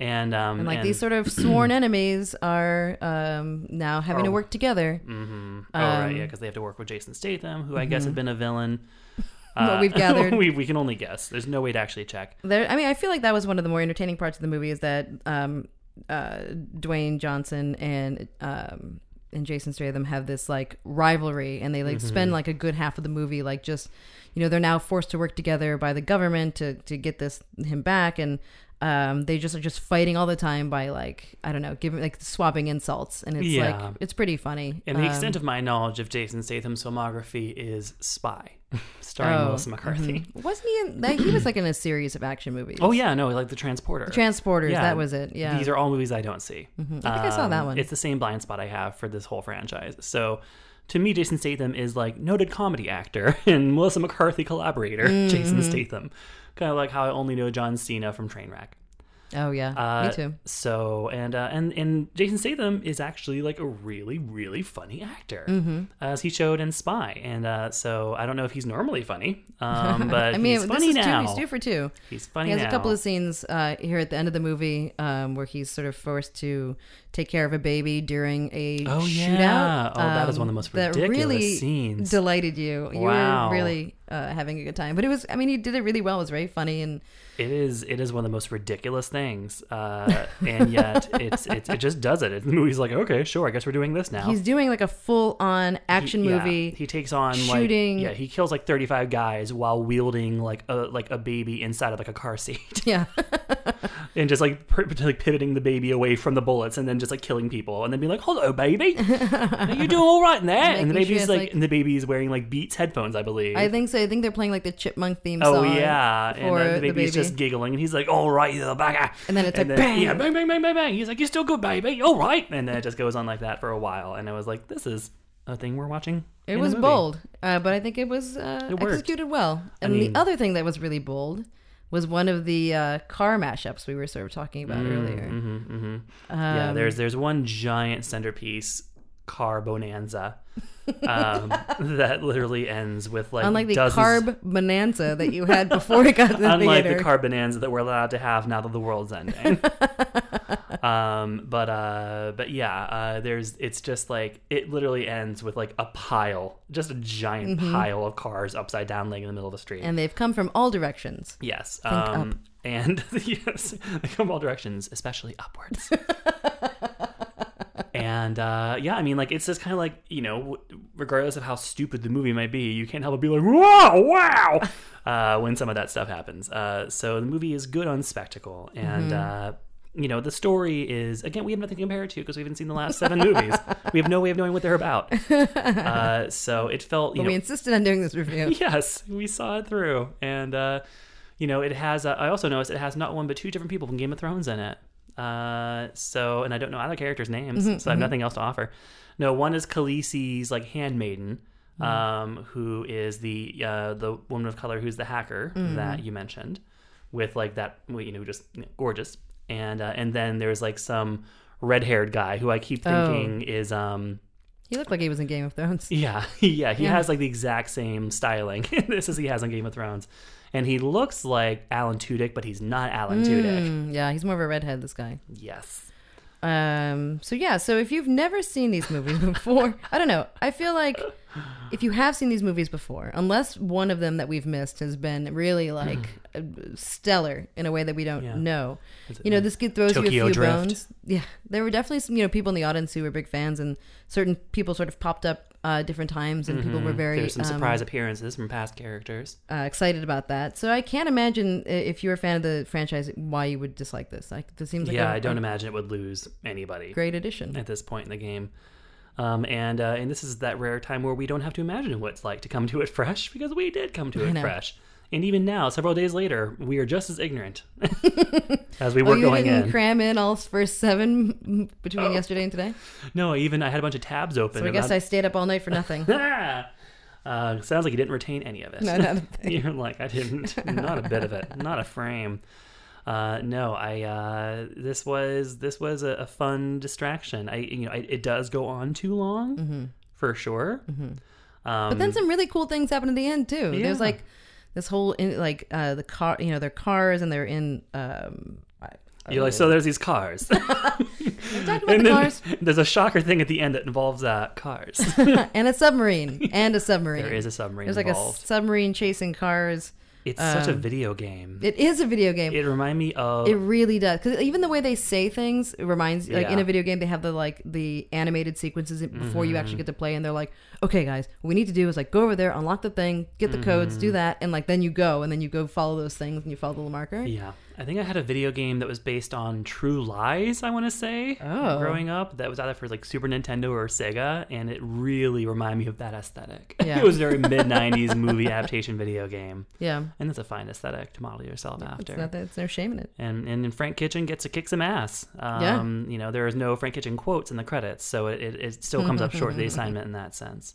And um and like these sort of sworn enemies are um, now having to work together. hmm oh right, Um, yeah, because they have to work with Jason Statham, who I guess mhm. had been a villain. Uh, What we've gathered. we, we can only guess. There's no way to actually check. There, I mean, I feel like that was one of the more entertaining parts of the movie is that um, uh, Dwayne Johnson and um, and Jason Statham have this like rivalry, and they like Mhm. spend like a good half of the movie like just you know they're now forced to work together by the government to to get this him back and um, they just are just fighting all the time by like I don't know, giving like swapping insults, and it's Yeah. like it's pretty funny. And the Um, extent of my knowledge of Jason Statham's filmography is Spy, starring oh, Melissa McCarthy. mhm. wasn't he? In, that, he was like in a series of action movies. Oh yeah, no, like the Transporter. Transporters, that was it, yeah. these are all movies I don't see. Mhm. I think I saw that Um, one. It's the same blind spot I have for this whole franchise. So, to me, Jason Statham is like noted comedy actor and Melissa McCarthy collaborator Jason Mhm. Statham. Kind of like how I only know John Cena from Trainwreck. Oh yeah, Uh, me too. So and uh, and and Jason Statham is actually like a really really funny actor, Mhm. as he showed in Spy. And uh, so I don't know if he's normally funny, um, but I mean, he's funny now. Two, he's two for two. He's funny He has now. a couple of scenes uh, here at the end of the movie um, where he's sort of forced to take care of a baby during a shootout. Oh, shootout. yeah. Oh, that was one of the um, most that ridiculous really scenes. Delighted you. You Wow. were really uh, having a good time. But it was, I mean, he did it really well. It was very funny and. It is. It is one of the most ridiculous things, uh, and yet it's, it's it just does it. The movie's like, okay, sure, I guess we're doing this now. He's doing like a full on action He- yeah, movie. He takes on shooting. Like, yeah, he kills like thirty five guys while wielding like a like a baby inside of like a car seat. Yeah. and just like, per- like pivoting the baby away from the bullets, and then just like killing people, and then being like, "Hello, baby, Are you doing all right in there?" and the baby's like, like- and the baby's wearing like Beats headphones, I believe. I think so. I think they're playing like the Chipmunk theme Oh song. Oh yeah, and the the baby's baby. just giggling, and he's like, "All right, you little bagger." And then it's like, then, bang! yeah, bang, bang, bang, bang, bang. He's like, "You're still good, baby. All right." And then it just goes on like that for a while, and I was like, "This is a thing we're watching." It was movie." bold, uh, but I think it was uh, It executed well. I And mean- the other thing that was really bold was one of the uh, car mashups we were sort of talking about earlier. hmm hmm yeah, Um, there's there's one giant centerpiece car bonanza um, that literally ends with like Unlike the dozens- carb bonanza that you had before it got to the Unlike theater. the car bonanza that we're allowed to have now that the world's ending. um, but uh, but yeah, uh, there's it's just like it literally ends with like a pile, just a giant Mhm. pile of cars upside down laying in the middle of the street. and they've come from all directions. yes, um, and yes, they come all directions, especially upwards. And uh, yeah, I mean, like it's just kind of like you know, w- regardless of how stupid the movie might be, you can't help but be like, wow, wow, uh, when some of that stuff happens. Uh, so the movie is good on spectacle, and Mhm. uh, you know, the story is again, we have nothing to compare it to because we haven't seen the last seven movies. We have no way of knowing what they're about. Uh, so it felt, you But know, we insisted on doing this review. yes, we saw it through, and uh, you know, it has. I also noticed it has not one but two different people from Game of Thrones in it. Uh, so, and I don't know either characters' names, Mhm, so I have mhm. nothing else to offer. No, one is Khaleesi's like handmaiden, Mhm. um, who is the uh, the woman of color who's the hacker Mhm. that you mentioned, with like that, you know, just you know, gorgeous, and uh, and then there's like some red haired guy who I keep Oh. thinking is um. He looked like he was in Game of Thrones. Yeah, yeah, he Yeah. has like the exact same styling this as he has on Game of Thrones, and he looks like Alan Tudyk, but he's not Alan Tudyk. Mm, yeah, he's more of a redhead. This guy. Yes. Um. So yeah. So if you've never seen these movies before, I don't know. I feel like if you have seen these movies before, unless one of them that we've missed has been really like uh, stellar in a way that we don't Yeah. know, you know, this kid throws you a few Drift? bones. Yeah, there were definitely some you know people in the audience who were big fans, and certain people sort of popped up uh, different times, and people were Mhm. very There's some um, surprise appearances from past characters. uh, excited about that. So I can't imagine if you're a fan of the franchise why you would dislike this. Like this seems like yeah, I don't imagine it would lose anybody. Great addition. at this point in the game. Um, and uh, and this is that rare time where we don't have to imagine what it's like to come to it fresh because we did come to I it know. fresh. And even now, several days later, we are just as ignorant as we were Oh, were you going didn't in. cram in all first seven between Oh. yesterday and today. no, even I had a bunch of tabs open. So I guess about- I stayed up all night for nothing. uh, sounds like you didn't retain any of it. No, not a thing. You're like, I didn't. Not a bit of it. Not a frame. Uh, no, I. Uh, this was this was a, a fun distraction. I you know I, it does go on too long Mhm. for sure. Um, but then some really cool things happen at the end too. Yeah. There's like this whole in, like uh, the car, you know, their cars and they're in. Um, You're like, so there's these cars. and the cars. there's a shocker thing at the end that involves uh, cars. and a submarine and a submarine. There is a submarine There's like a submarine chasing cars. It's such a Um, video game. It is a video game. It reminded me of It really does because even the way they say things it reminds like in a video game they have the like the animated sequences before you actually get to play and they're like okay guys what we need to do is like go over there unlock the thing get the codes do that and like then you go and then you go follow those things and you follow the marker Yeah. I think I had a video game that was based on True Lies, I want to say. Oh. Growing up, that was either for like Super Nintendo or Sega, and it really reminded me of that aesthetic. Yeah. it was a very mid 90s movie adaptation video game. yeah And it's a fine aesthetic to model yourself after. it's not that it's no shame in it and and Frank Kitchen gets to kick some ass. Yeah. Um, you know, there is no Frank Kitchen quotes in the credits, so it, it, it still comes up short of the assignment in that sense.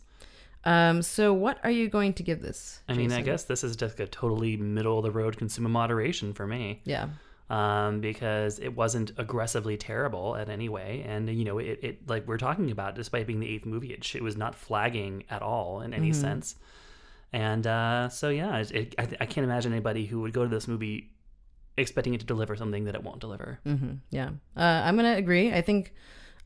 Um so what are you going to give this I mean, I guess this is just a totally middle of the road consumer moderation for me. yeah um, because it wasn't aggressively terrible at any way. And, you know, it, it like we're talking about, despite being the eighth movie, it, it was not flagging at all in any sense. And uh, so, yeah, it, it, I, I can't imagine anybody who would go to this movie expecting it to deliver something that it won't deliver. hmm Yeah, uh, I'm gonna agree. I think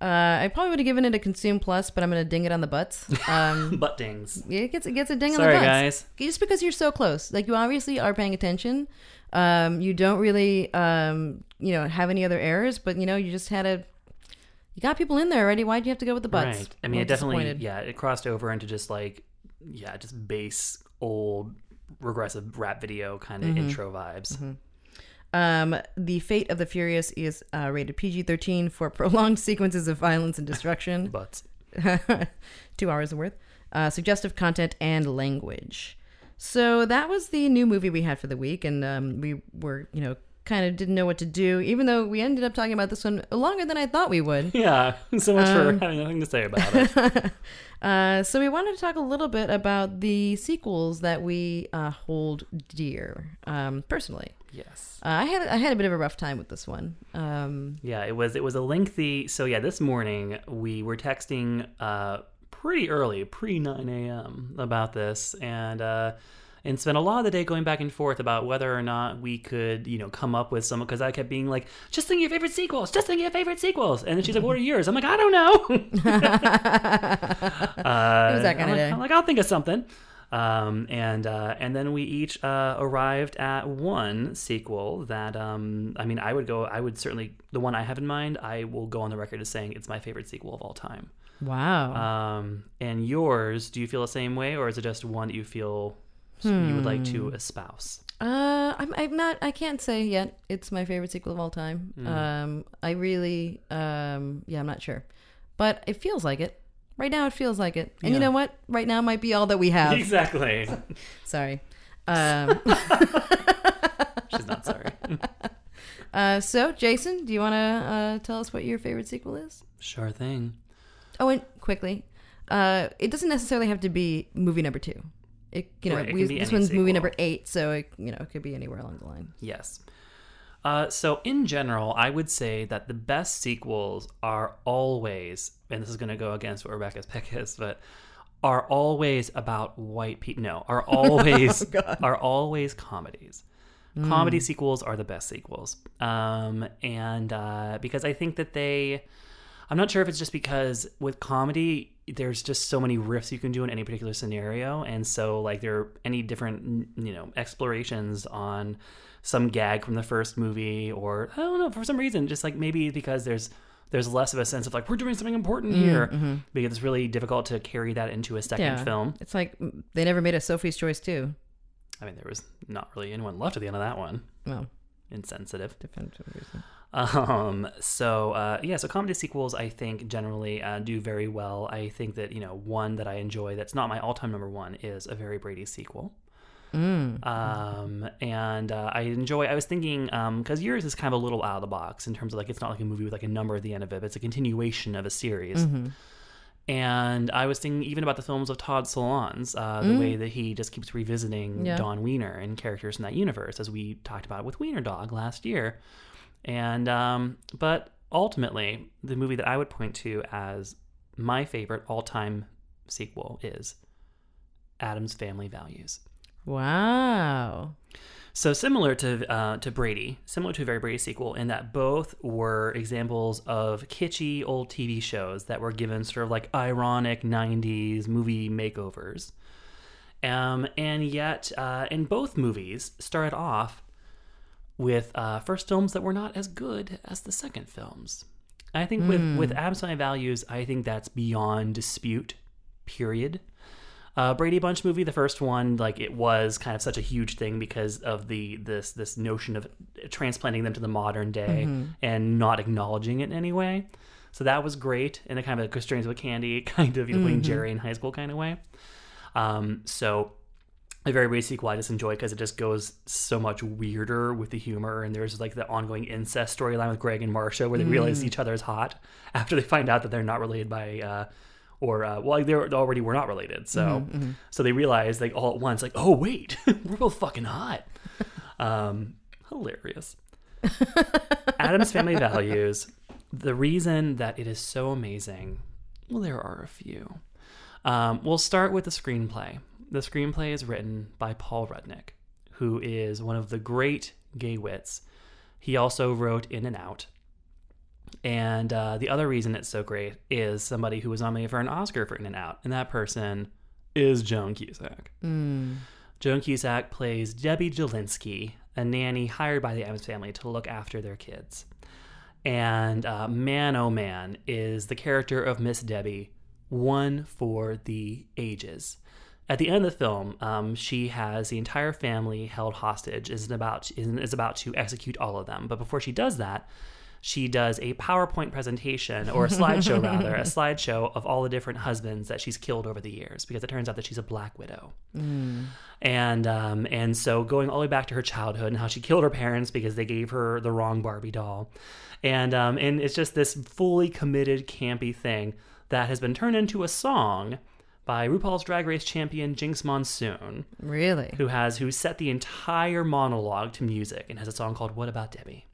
uh, I probably would have given it a consume plus, but I'm gonna ding it on the butts. Um, Butt dings. it gets it gets a ding on the butts. guys. Just because you're so close, like you obviously are paying attention. Um, you don't really, um, you know, have any other errors, but you know, you just had a. You got people in there already. Why'd you have to go with the butts? Right. I I'm mean, it definitely, yeah, it crossed over into just like, yeah, just base old regressive rap video kind of intro vibes. Um, the Fate of the Furious is uh, rated PG-13 for prolonged sequences of violence and destruction. But two hours worth, uh, suggestive content and language. So that was the new movie we had for the week, and um, we were, you know, kind of didn't know what to do, even though we ended up talking about this one longer than I thought we would. yeah, so much Um, for having nothing to say about it. Uh, so we wanted to talk a little bit about the sequels that we uh, hold dear, um, personally. yes. Uh, I had I had a bit of a rough time with this one. Um, Yeah, it was it was a lengthy. So yeah, this morning we were texting uh, pretty early, pre nine a.m. about this, and uh, and spent a lot of the day going back and forth about whether or not we could, you know, come up with some. Because I kept being like, just think of your favorite sequels, just think of your favorite sequels, and then she's like, what are yours? I'm like, I don't know. uh, It was that kinda I'm like, day. I'm like, I'll think of something. Um, and uh, and then we each uh, arrived at one sequel that um, I mean I would go I would certainly the one I have in mind I will go on the record as saying it's my favorite sequel of all time. wow. Um, and yours, do you feel the same way, or is it just one that you feel you would like to espouse? Uh, I'm, I'm not. I can't say yet. It's my favorite sequel of all time. Um, I really, um, yeah, I'm not sure, but it feels like it. Right now, it feels like it. And you know what? Right now might be all that we have. Exactly. Sorry. Um, She's not sorry. uh, so, Jason, do you want to uh, tell us what your favorite sequel is? sure thing. Oh, and quickly, uh, it doesn't necessarily have to be movie number two. It, you know, Right, it we, this one's movie number eight, so it, you know, it could be anywhere along the line. Yes. Uh, so, in general, I would say that the best sequels are always, and this is going to go against what Rebecca's pick is, but are always about white people. No, are always are always comedies. Comedy sequels are the best sequels, um, and uh, because I think that they, I'm not sure if it's just because with comedy there's just so many riffs you can do in any particular scenario, and so like there are any different you know explorations on some gag from the first movie, or I don't know for some reason, just like maybe because there's there's less of a sense of like we're doing something important here because it's really difficult to carry that into a second film. It's like mm, they never made a Sophie's Choice too. I mean, there was not really anyone left at the end of that one. Well, Insensitive. different reason. Um, so uh, yeah, so comedy sequels I think generally uh, do very well. I think that you know one that I enjoy that's not my all-time number one is a very Brady sequel. Um, and uh, I enjoy. I was thinking because yours is kind of a little out of the box in terms of like it's not like a movie with like a number at the end of it. But it's a continuation of a series. And I was thinking even about the films of Todd Solondz, uh, the way that he just keeps revisiting Yeah. Dawn Wiener and characters in that universe, as we talked about with Wiener Dog last year. And um, but ultimately, the movie that I would point to as my favorite all-time sequel is Addams Family Values. Wow. So similar to uh, to Brady, similar to a very Brady sequel, in that both were examples of kitschy old TV shows that were given sort of like ironic '90s movie makeovers, Um, and yet, uh, in both movies, started off with uh, first films that were not as good as the second films. I think with with Addams Family Values, I think that's beyond dispute. Period. Uh, Brady Bunch movie, the first one, like it was kind of such a huge thing because of the this this notion of transplanting them to the modern day and not acknowledging it in any way. So that was great in a kind of a Strangers with Candy kind of you know, putting Jerry in high school kind of way. Um, so a very weird sequel I just enjoy because it just goes so much weirder with the humor and there's like the ongoing incest storyline with Greg and Marcia where they realize each other is hot after they find out that they're not related by uh or uh, well they already were not related so so they realize like all at once like oh wait we're both fucking hot. Um hilarious. Addams Family Values. The reason that it is so amazing well there are a few. Um, we'll start with the screenplay. The screenplay is written by Paul Rudnick, who is one of the great gay wits. He also wrote In and Out. And uh, the other reason it's so great is somebody who was nominated for an Oscar for In and Out, and that person is Joan Cusack. Joan Cusack plays Debbie Jellinsky, a nanny hired by the Addams family to look after their kids. And uh, man, oh man, is the character of Miss Debbie one for the ages. At the end of the film, um, she has the entire family held hostage. Is about is, is about to execute all of them. But before she does that, she does a PowerPoint presentation or a slideshow rather, a slideshow of all the different husbands that she's killed over the years. Because it turns out that she's a black widow and um, and so going all the way back to her childhood and how she killed her parents because they gave her the wrong Barbie doll, and um, and it's just this fully committed campy thing that has been turned into a song by RuPaul's Drag Race champion Jinkx Monsoon, Really? who has who set the entire monologue to music and has a song called "What About Debbie."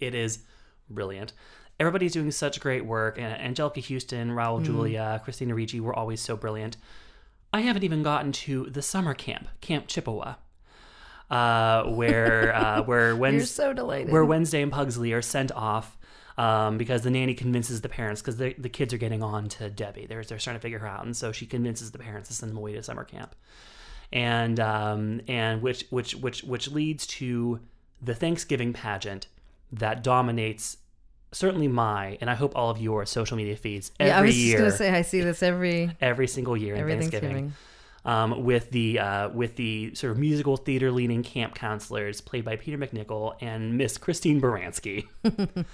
It is brilliant. Everybody's doing such great work, and Anjelica Huston, Raul Julia, Christina Ricci were always so brilliant. I haven't even gotten to the summer camp, Camp Chippewa, uh, where uh, where Wednesday, so where Wednesday and Pugsley are sent off um, because the nanny convinces the parents because the the kids are getting on to Debbie. They're they're starting to figure her out, and so she convinces the parents to send them away to summer camp, and um, and which which which which leads to the Thanksgiving pageant that dominates certainly my and I hope all of your social media feeds every yeah, I was year just gonna say I see this every every single year in Thanksgiving, Thanksgiving. um, with the uh, with the sort of musical theater leaning camp counselors played by Peter MacNicol and Miss Christine Baranski,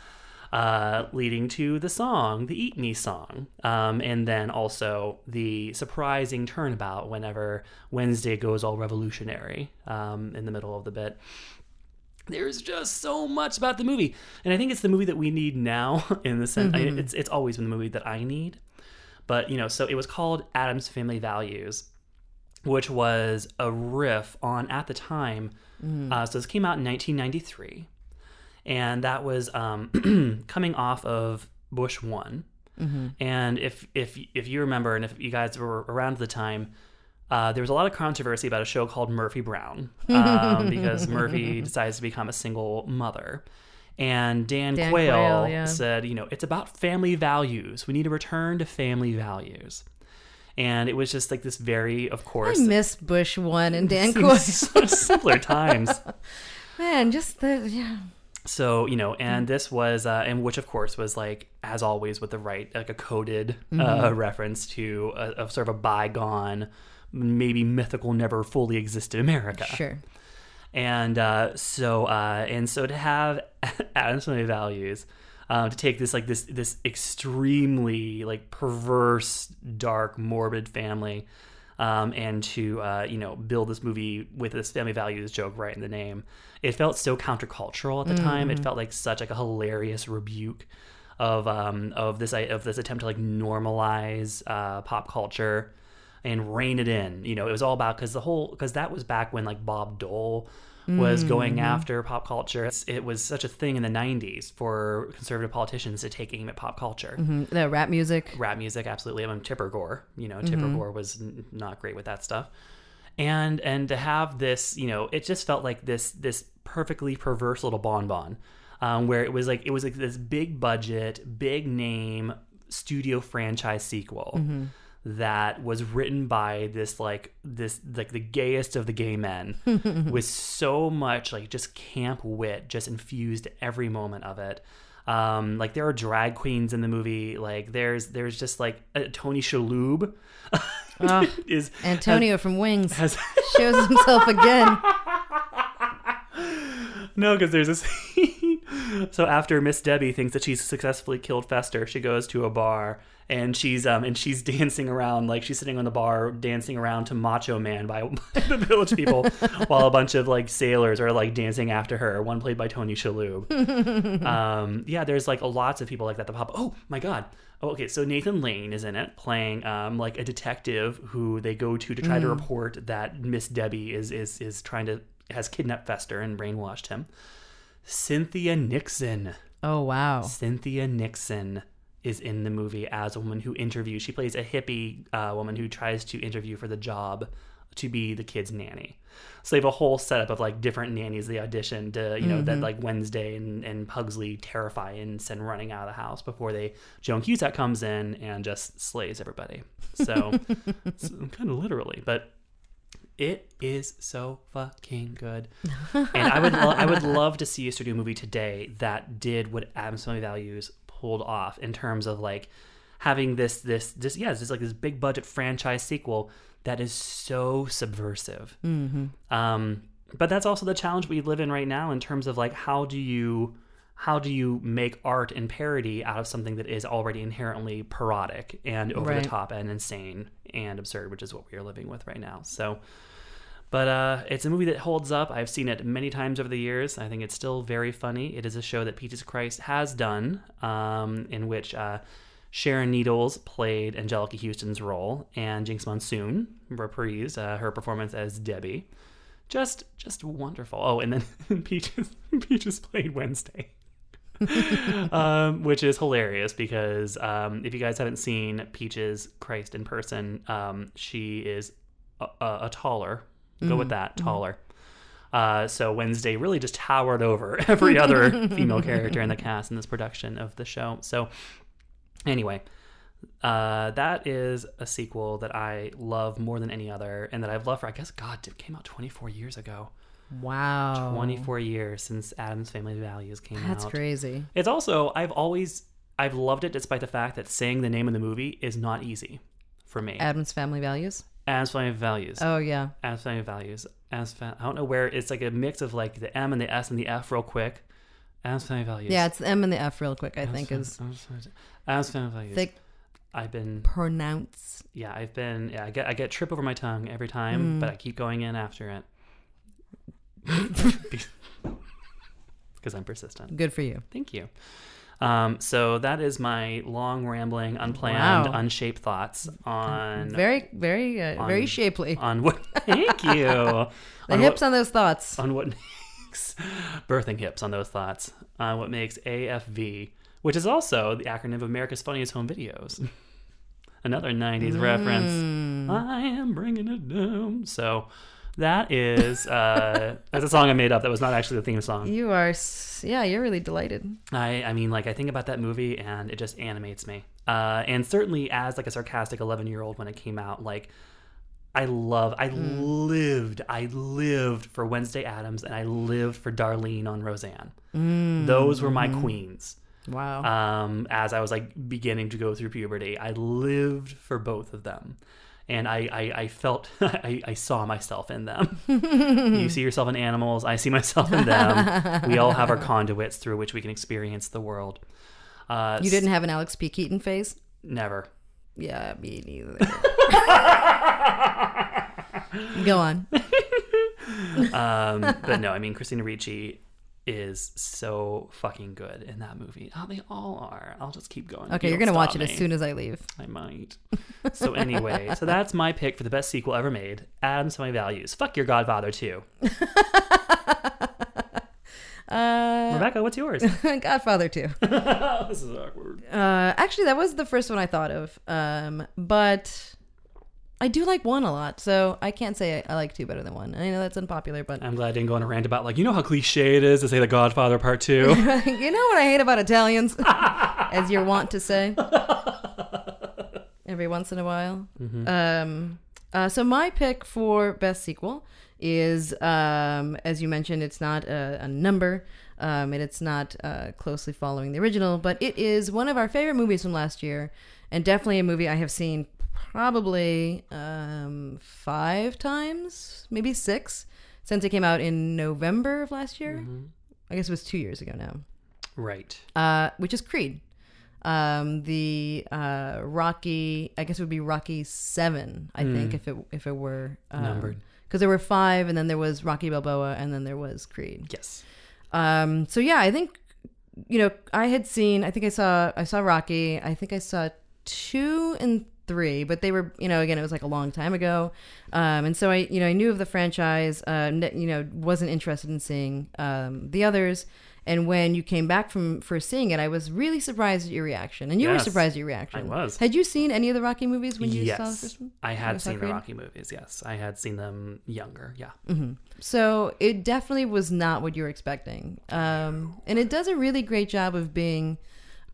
uh, leading to the song, the "Eat Me" song, um, and then also the surprising turnabout whenever Wednesday goes all revolutionary um, in the middle of the bit. There's just so much about the movie, and I think it's the movie that we need now. In the sense, I, it's it's always been the movie that I need. But you know, so it was called Addams Family Values, which was a riff on at the time. Uh, so this came out in 1993, and that was um, coming off of Bush one. And if if if you remember, and if you guys were around the time, uh, there was a lot of controversy about a show called Murphy Brown um, because Murphy decides to become a single mother. And Dan, Dan Quayle, Quayle, yeah. said, you know, it's about family values. We need to return to family values. And it was just like this very, of course. I miss Bush one and Dan Quayle. simpler times. Man, just the yeah. So you know, and this was, uh, and which of course was like, as always, with the right, like a coded uh, Mm-hmm. reference to a, a sort of a bygone, maybe mythical, never fully existed America. Sure. And uh, so, uh, and so to have Addams Family Values, um, to take this like this this extremely like perverse, dark, morbid family, um, and to uh, you know build this movie with this family values joke right in the name, it felt so countercultural at the time. It felt like such like a hilarious rebuke of um, of this of this attempt to like normalize uh, pop culture and rein it in. You know, it was all about because the whole because that was back when like Bob Dole was going after pop culture. It's, it was such a thing in the '90s for conservative politicians to take aim at pop culture. Mm, The rap music. Rap music, absolutely. I mean, Tipper Gore. You know, Tipper Gore was n- not great with that stuff. And and to have this, you know, it just felt like this this perfectly perverse little bonbon, um, where it was like it was like this big budget, big name studio franchise sequel that was written by this like this like the gayest of the gay men with so much like just camp wit just infused every moment of it um like there are drag queens in the movie like there's there's just like uh, tony shalhoub Ah, is Antonio from Wings has shows himself again. No, because there's a scene. So after Miss Debbie thinks that she's successfully killed Fester, she goes to a bar and she's um and she's dancing around like she's sitting on the bar dancing around to Macho Man by, by the Village People, while a bunch of like sailors are like dancing after her. One played by Tony Shalhoub. um, yeah, there's like a lots of people like that that pop. Oh my god. Oh, okay, so Nathan Lane is in it, playing um, like a detective who they go to to try to report that Miss Debbie is is is trying to has kidnapped Fester and brainwashed him. Cynthia Nixon. Oh wow. Cynthia Nixon is in the movie as a woman who interviews. She plays a hippie uh, woman who tries to interview for the job to be the kid's nanny. So they have a whole setup of like different nannies they audition to, you know, that like Wednesday and, and Pugsley terrify and send running out of the house before they Joan Cusack comes in and just slays everybody. So, kind of literally, but it is so fucking good, and I would lo- I would love to see a studio movie today that did what Addams Family Values pulled off in terms of like having this this this yeah this like this big budget franchise sequel that is so subversive. Um, but that's also the challenge we live in right now in terms of like how do you how do you make art and parody out of something that is already inherently parodic and over Right. the top and insane and absurd, which is what we are living with right now. So, but uh, it's a movie that holds up. I've seen it many times over the years. I think it's still very funny. It is a show that Peaches Christ has done, um, in which uh, Sharon Needles played Anjelica Huston's role, and Jinkx Monsoon reprised uh, her performance as Debbie. Just, just wonderful. Oh, and then Peaches, Peaches played Wednesday um, which is hilarious because um, if you guys haven't seen Peaches Christ in person, um, she is a, a, a taller. Go with that, taller. Uh, so Wednesday really just towered over every other female character in the cast in this production of the show. So anyway, uh, that is a sequel that I love more than any other, and that I've loved for I guess God it came out 24 years ago. Wow. 24 years since Addams Family Values came out. That's crazy. It's also I've always I've loved it despite the fact that saying the name of the movie is not easy for me. Addams Family Values. As Family Values. Oh yeah. As Family Values. As fa- I don't know where it's like a mix of like the M and the S and the F real quick. As Family Values. Yeah, it's the M and the F real quick. I As think Fam- is As Family- Family Values. thick I've been pronounce. yeah I've been yeah I get I get trip over my tongue every time, Mm. but I keep going in after it. Because I'm persistent. Good for you. Thank you. Um, so that is my long, rambling, unplanned, Wow. unshaped thoughts on Very, very, uh, on- very shapely. on what. Thank you. the on hips what, on those thoughts. on what makes birthing hips on those thoughts. On what makes AFV, which is also the acronym of America's Funniest Home Videos. Another '90s reference. Mm. I am bringing it down. So. That is uh, that's a song I made up. That was not actually the theme song. You are, yeah, you're really delighted. I, I mean, like I think about that movie and it just animates me. Uh, and certainly as like a sarcastic 11 year old when it came out, like I love, I lived, I lived for Wednesday Addams and I lived for Darlene on Roseanne. Those were my queens. Wow. Um, as I was like beginning to go through puberty, I lived for both of them. And I, I, I felt, I, I saw myself in them. you see yourself in animals. I see myself in them. we all have our conduits through which we can experience the world. Uh, you didn't have an Alex P. Keaton phase? Never. Yeah, me neither. Go on. Um, but no, I mean, Christina Ricci is so fucking good in that movie. Oh, they all are. I'll just keep going. Okay, you're gonna watch it as soon as I leave. I might. So anyway, so that's my pick for the best sequel ever made. Addams Family Values. Fuck your Godfather too. Uh, Rebecca, what's yours? Godfather too. this is awkward. Uh, actually, that was the first one I thought of. Um, but I do like one a lot, so I can't say I, I like two better than one. I know that's unpopular, but I'm glad I didn't go on a rant about like you know how cliche it is to say The Godfather Part Two. you know what I hate about Italians, as you're wont to say. every once in a while. Mm-hmm. Um, uh, so my pick for best sequel is, um, as you mentioned, it's not a, a number, um, and it's not uh, closely following the original, but it is one of our favorite movies from last year, and definitely a movie I have seen probably um, five times, maybe six, since it came out in November of last year. Mm-hmm. I guess it was two years ago now Right. uh, which is Creed. Um, the uh, Rocky, I guess it would be Rocky Seven. I think if it if it were um, Numbered. because there were five, and then there was Rocky Balboa, and then there was Creed. Yes. Um, so yeah, I think you know I had seen. I think I saw I saw Rocky. I think I saw two and three, but they were you know again it was like a long time ago, um, and so I you know I knew of the franchise. Uh, you know wasn't interested in seeing um, the others. And when you came back from for seeing it, I was really surprised at your reaction, and you were surprised at your reaction. I was. Had you seen any of the Rocky movies when you yes. saw the first one? I had seen the Rocky movies. Yes, I had seen them younger. Yeah. So it definitely was not what you were expecting. Um, and it does a really great job of being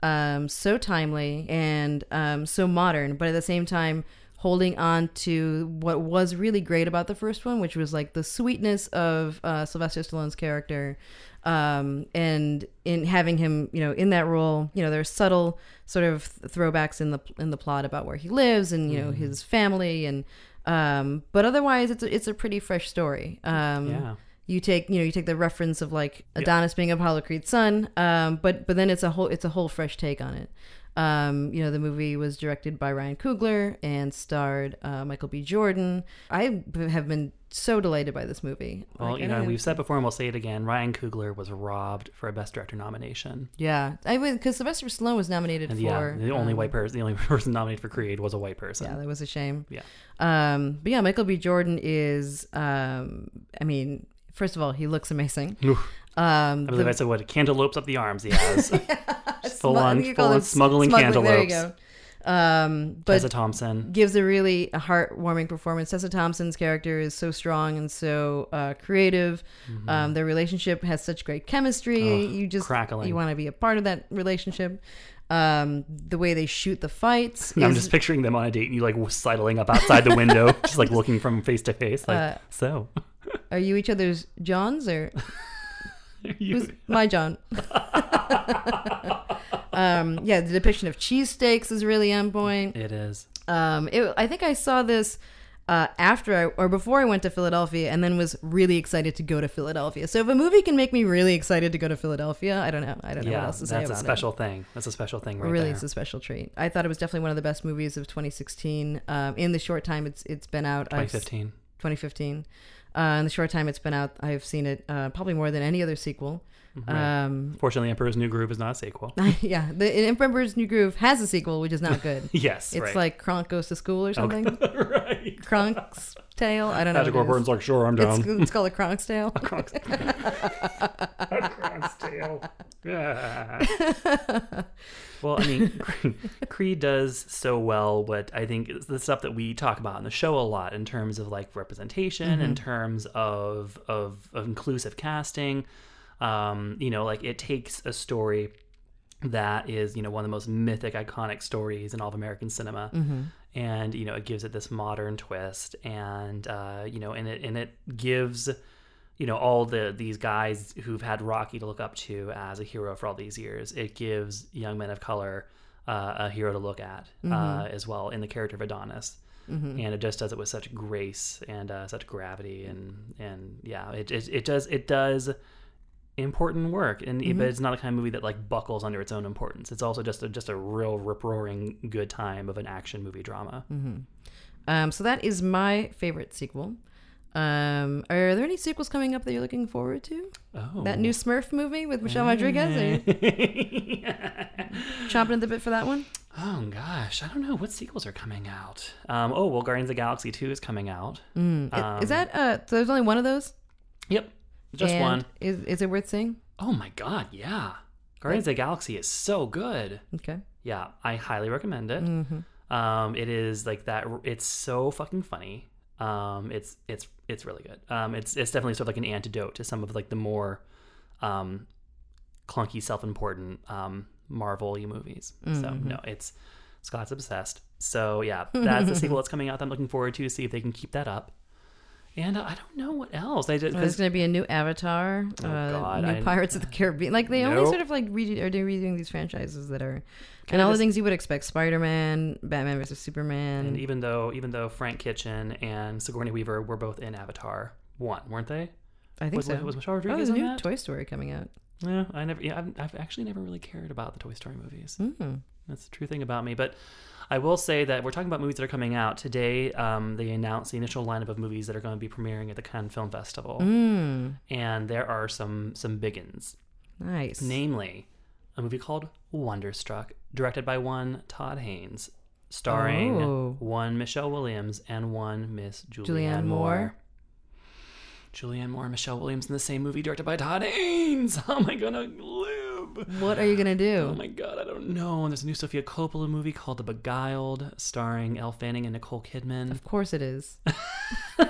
um, so timely and um, so modern, but at the same time holding on to what was really great about the first one, which was like the sweetness of uh, Sylvester Stallone's character. Um, and in having him, you know, in that role, you know, there's subtle sort of throwbacks in the in the plot about where he lives and you know his family and um, but otherwise it's a, it's a pretty fresh story. Um, Yeah. You take you know you take the reference of like Adonis being Apollo Creed's son, um, but but then it's a whole it's a whole fresh take on it. Um, you know the movie was directed by Ryan Coogler and starred uh, Michael B. Jordan. I have been so delighted by this movie. Well, Like, you know, we've said before and we'll say it again. Ryan Coogler was robbed for a Best Director nomination. yeah, I because Sylvester Stallone was nominated And for yeah, the only um, white person, the only person nominated for Creed was a white person. Yeah, that was a shame. Yeah. Um, but yeah, Michael B. Jordan is, um, I mean, first of all, he looks amazing. Um, I believe I said what cantaloupes up the arms he has. full Smug- on, full on it smuggling, There you cantaloupes. go. Um, but Tessa Thompson. gives a really heartwarming performance. Tessa Thompson's character is so strong and so uh, creative. Um, their relationship has such great chemistry. Mm-hmm. You just crackling. you want to be a part of that relationship. Um, the way they shoot the fights. I'm is- just picturing them on a date and you like sidling up outside the window, just like looking from face to face. Like, Uh, so. Are you each other's Johns or who's my John? um, yeah, the depiction of cheesesteaks is really on point. it is. Um, it, I think I saw this uh, after I, or before I went to Philadelphia, and then was really excited to go to Philadelphia. So if a movie can make me really excited to go to Philadelphia, I don't know. I don't know what else to say about it. that's a special thing. That's a special thing right really, there. it's a special treat. I thought it was definitely one of the best movies of 2016. Um, in the short time it's it's been out, I've 2015. 2015. Uh, in the short time it's been out, I've seen it uh, probably more than any other sequel. Right. Um, Fortunately, Emperor's New Groove is not a sequel. yeah, the Emperor's New Groove has a sequel, which is not good. yes, It's right. like Kronk goes to school or something. right. Kronk's tale. I don't know. Patrick what it is. Warburton's like, sure, I'm down. It's, it's called a Kronk's tale. Kronk's tail. Yeah. well, I mean, Creed, Creed does so well what I think is the stuff that we talk about in the show a lot in terms of like representation, in terms of, of of inclusive casting. Um, you know, like it takes a story that is, you know, one of the most mythic, iconic stories in all of American cinema. And, you know, it gives it this modern twist and uh, you know, and it and it gives you know all the these guys who've had Rocky to look up to as a hero for all these years. It gives young men of color uh, a hero to look at uh, as well in the character of Adonis, and it just does it with such grace and uh, such gravity and and yeah, it, it it does it does important work and but it's not a kind of movie that like buckles under its own importance. It's also just a just a real rip roaring good time of an action movie drama. Um, so that is my favorite sequel. Um, are there any sequels coming up that you're looking forward to? Oh, That new Smurf movie with Michelle Rodriguez? Are chomping at the bit for that one? Oh gosh, I don't know what sequels are coming out. Um, oh well, Guardians of the Galaxy Two is coming out. I- Um, is that uh? So there's only one of those. Yep, just And one. Is is it worth seeing? Oh my god, yeah. Guardians of the Galaxy is so good. Okay. Yeah, I highly recommend it. Mm-hmm. Um, it is like that. It's so fucking funny. Um, it's it's it's really good. Um, it's it's definitely sort of like an antidote to some of like the more um, clunky, self-important um, Marvel movies. So Mm-hmm. no, it's Scott's obsessed. So yeah, that's the sequel that's coming out. That I'm looking forward to see if they can keep that up. And uh, I don't know what else. I just There's going to be a new Avatar, Oh, uh, God, new I- Pirates of the Caribbean. Like they only sort of like redo, are they redoing these franchises that are, and Kinda all the things you would expect: Spider Man, Batman versus Superman. and even though even though Frank Kitchen and Sigourney Weaver were both in Avatar one, weren't they? I think was, so. Was Michelle oh, Rodriguez there's a new that? Toy Story coming out. Yeah, I never. Yeah, I've, I've actually never really cared about the Toy Story movies. Mm. That's the true thing about me. But I will say that we're talking about movies that are coming out today. Um, they announced the initial lineup of movies that are going to be premiering at the Cannes Film Festival, Mm. and there are some some big uns. Nice. Namely, a movie called Wonderstruck, directed by one Todd Haynes, starring Oh. one Michelle Williams and one Miss Julianne, Julianne Moore. Moore. Julianne Moore and Michelle Williams in the same movie, directed by Todd Haynes. How am I gonna live? What are you gonna do? Oh my god, I don't know. And there's a new Sofia Coppola movie called The Beguiled, starring Elle Fanning and Nicole Kidman. Of course it is. and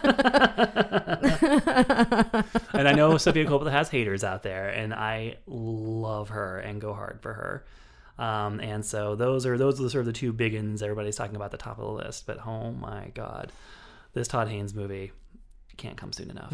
I know Sofia Coppola has haters out there, and I love her and go hard for her. Um, and so those are those are the sort of the two big uns everybody's talking about at the top of the list. But oh my god, this Todd Haynes movie can't come soon enough.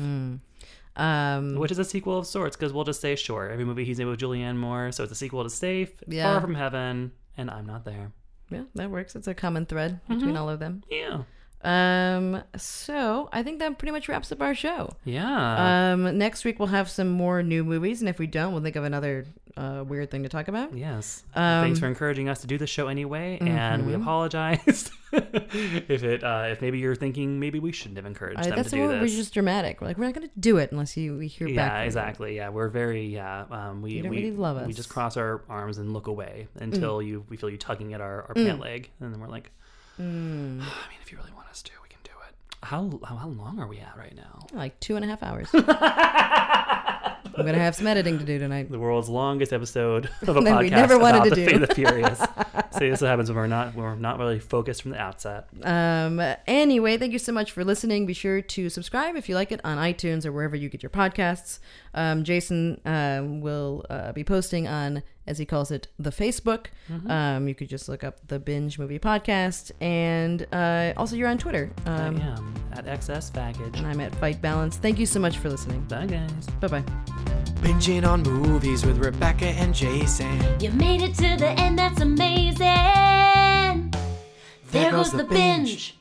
Um, Which is a sequel of sorts, because we'll just say sure. Every movie he's in with Julianne Moore, so it's a sequel to Safe, Yeah. Far from Heaven, and I'm not there. yeah, that works. It's a common thread between all of them. Yeah, Um, so I think that pretty much wraps up our show. yeah, Um, next week we'll have some more new movies, and if we don't, we'll think of another uh, weird thing to talk about. yes. Um, Thanks for encouraging us to do the show anyway, and we mhm. apologize if it uh, if maybe you're thinking maybe we shouldn't have encouraged Uh, them that's to do why we're just dramatic. We're like, we're not going to do it unless you we hear back. yeah, from you. exactly. Yeah, we're very yeah. Um, we You don't we really love us. Mm. just cross our arms and look away until you we feel you tugging at our, our pant leg, and then we're like, Mm. I mean, if you really want us to, we can do it. How how, how long are we at right now? Like two and a half hours. I'm gonna have some editing to do tonight. The world's longest episode of a podcast we never wanted about to the do. Fate of the Furious. See, this happens when we're not when we're not really focused from the outset. Um, anyway, thank you so much for listening. Be sure to subscribe if you like it on iTunes or wherever you get your podcasts. Um, Jason um, will uh, be posting on, as he calls it, the Facebook. Mm-hmm. Um, you could just look up the Binge Movie Podcast, and uh, also you're on Twitter. Um, I am at XS Baggage. And I'm at Fight Balance. Thank you so much for listening. Bye, guys. Bye bye. Binging on movies with Rebecca and Jason. You made it to the end, that's amazing. There, goes, the binge.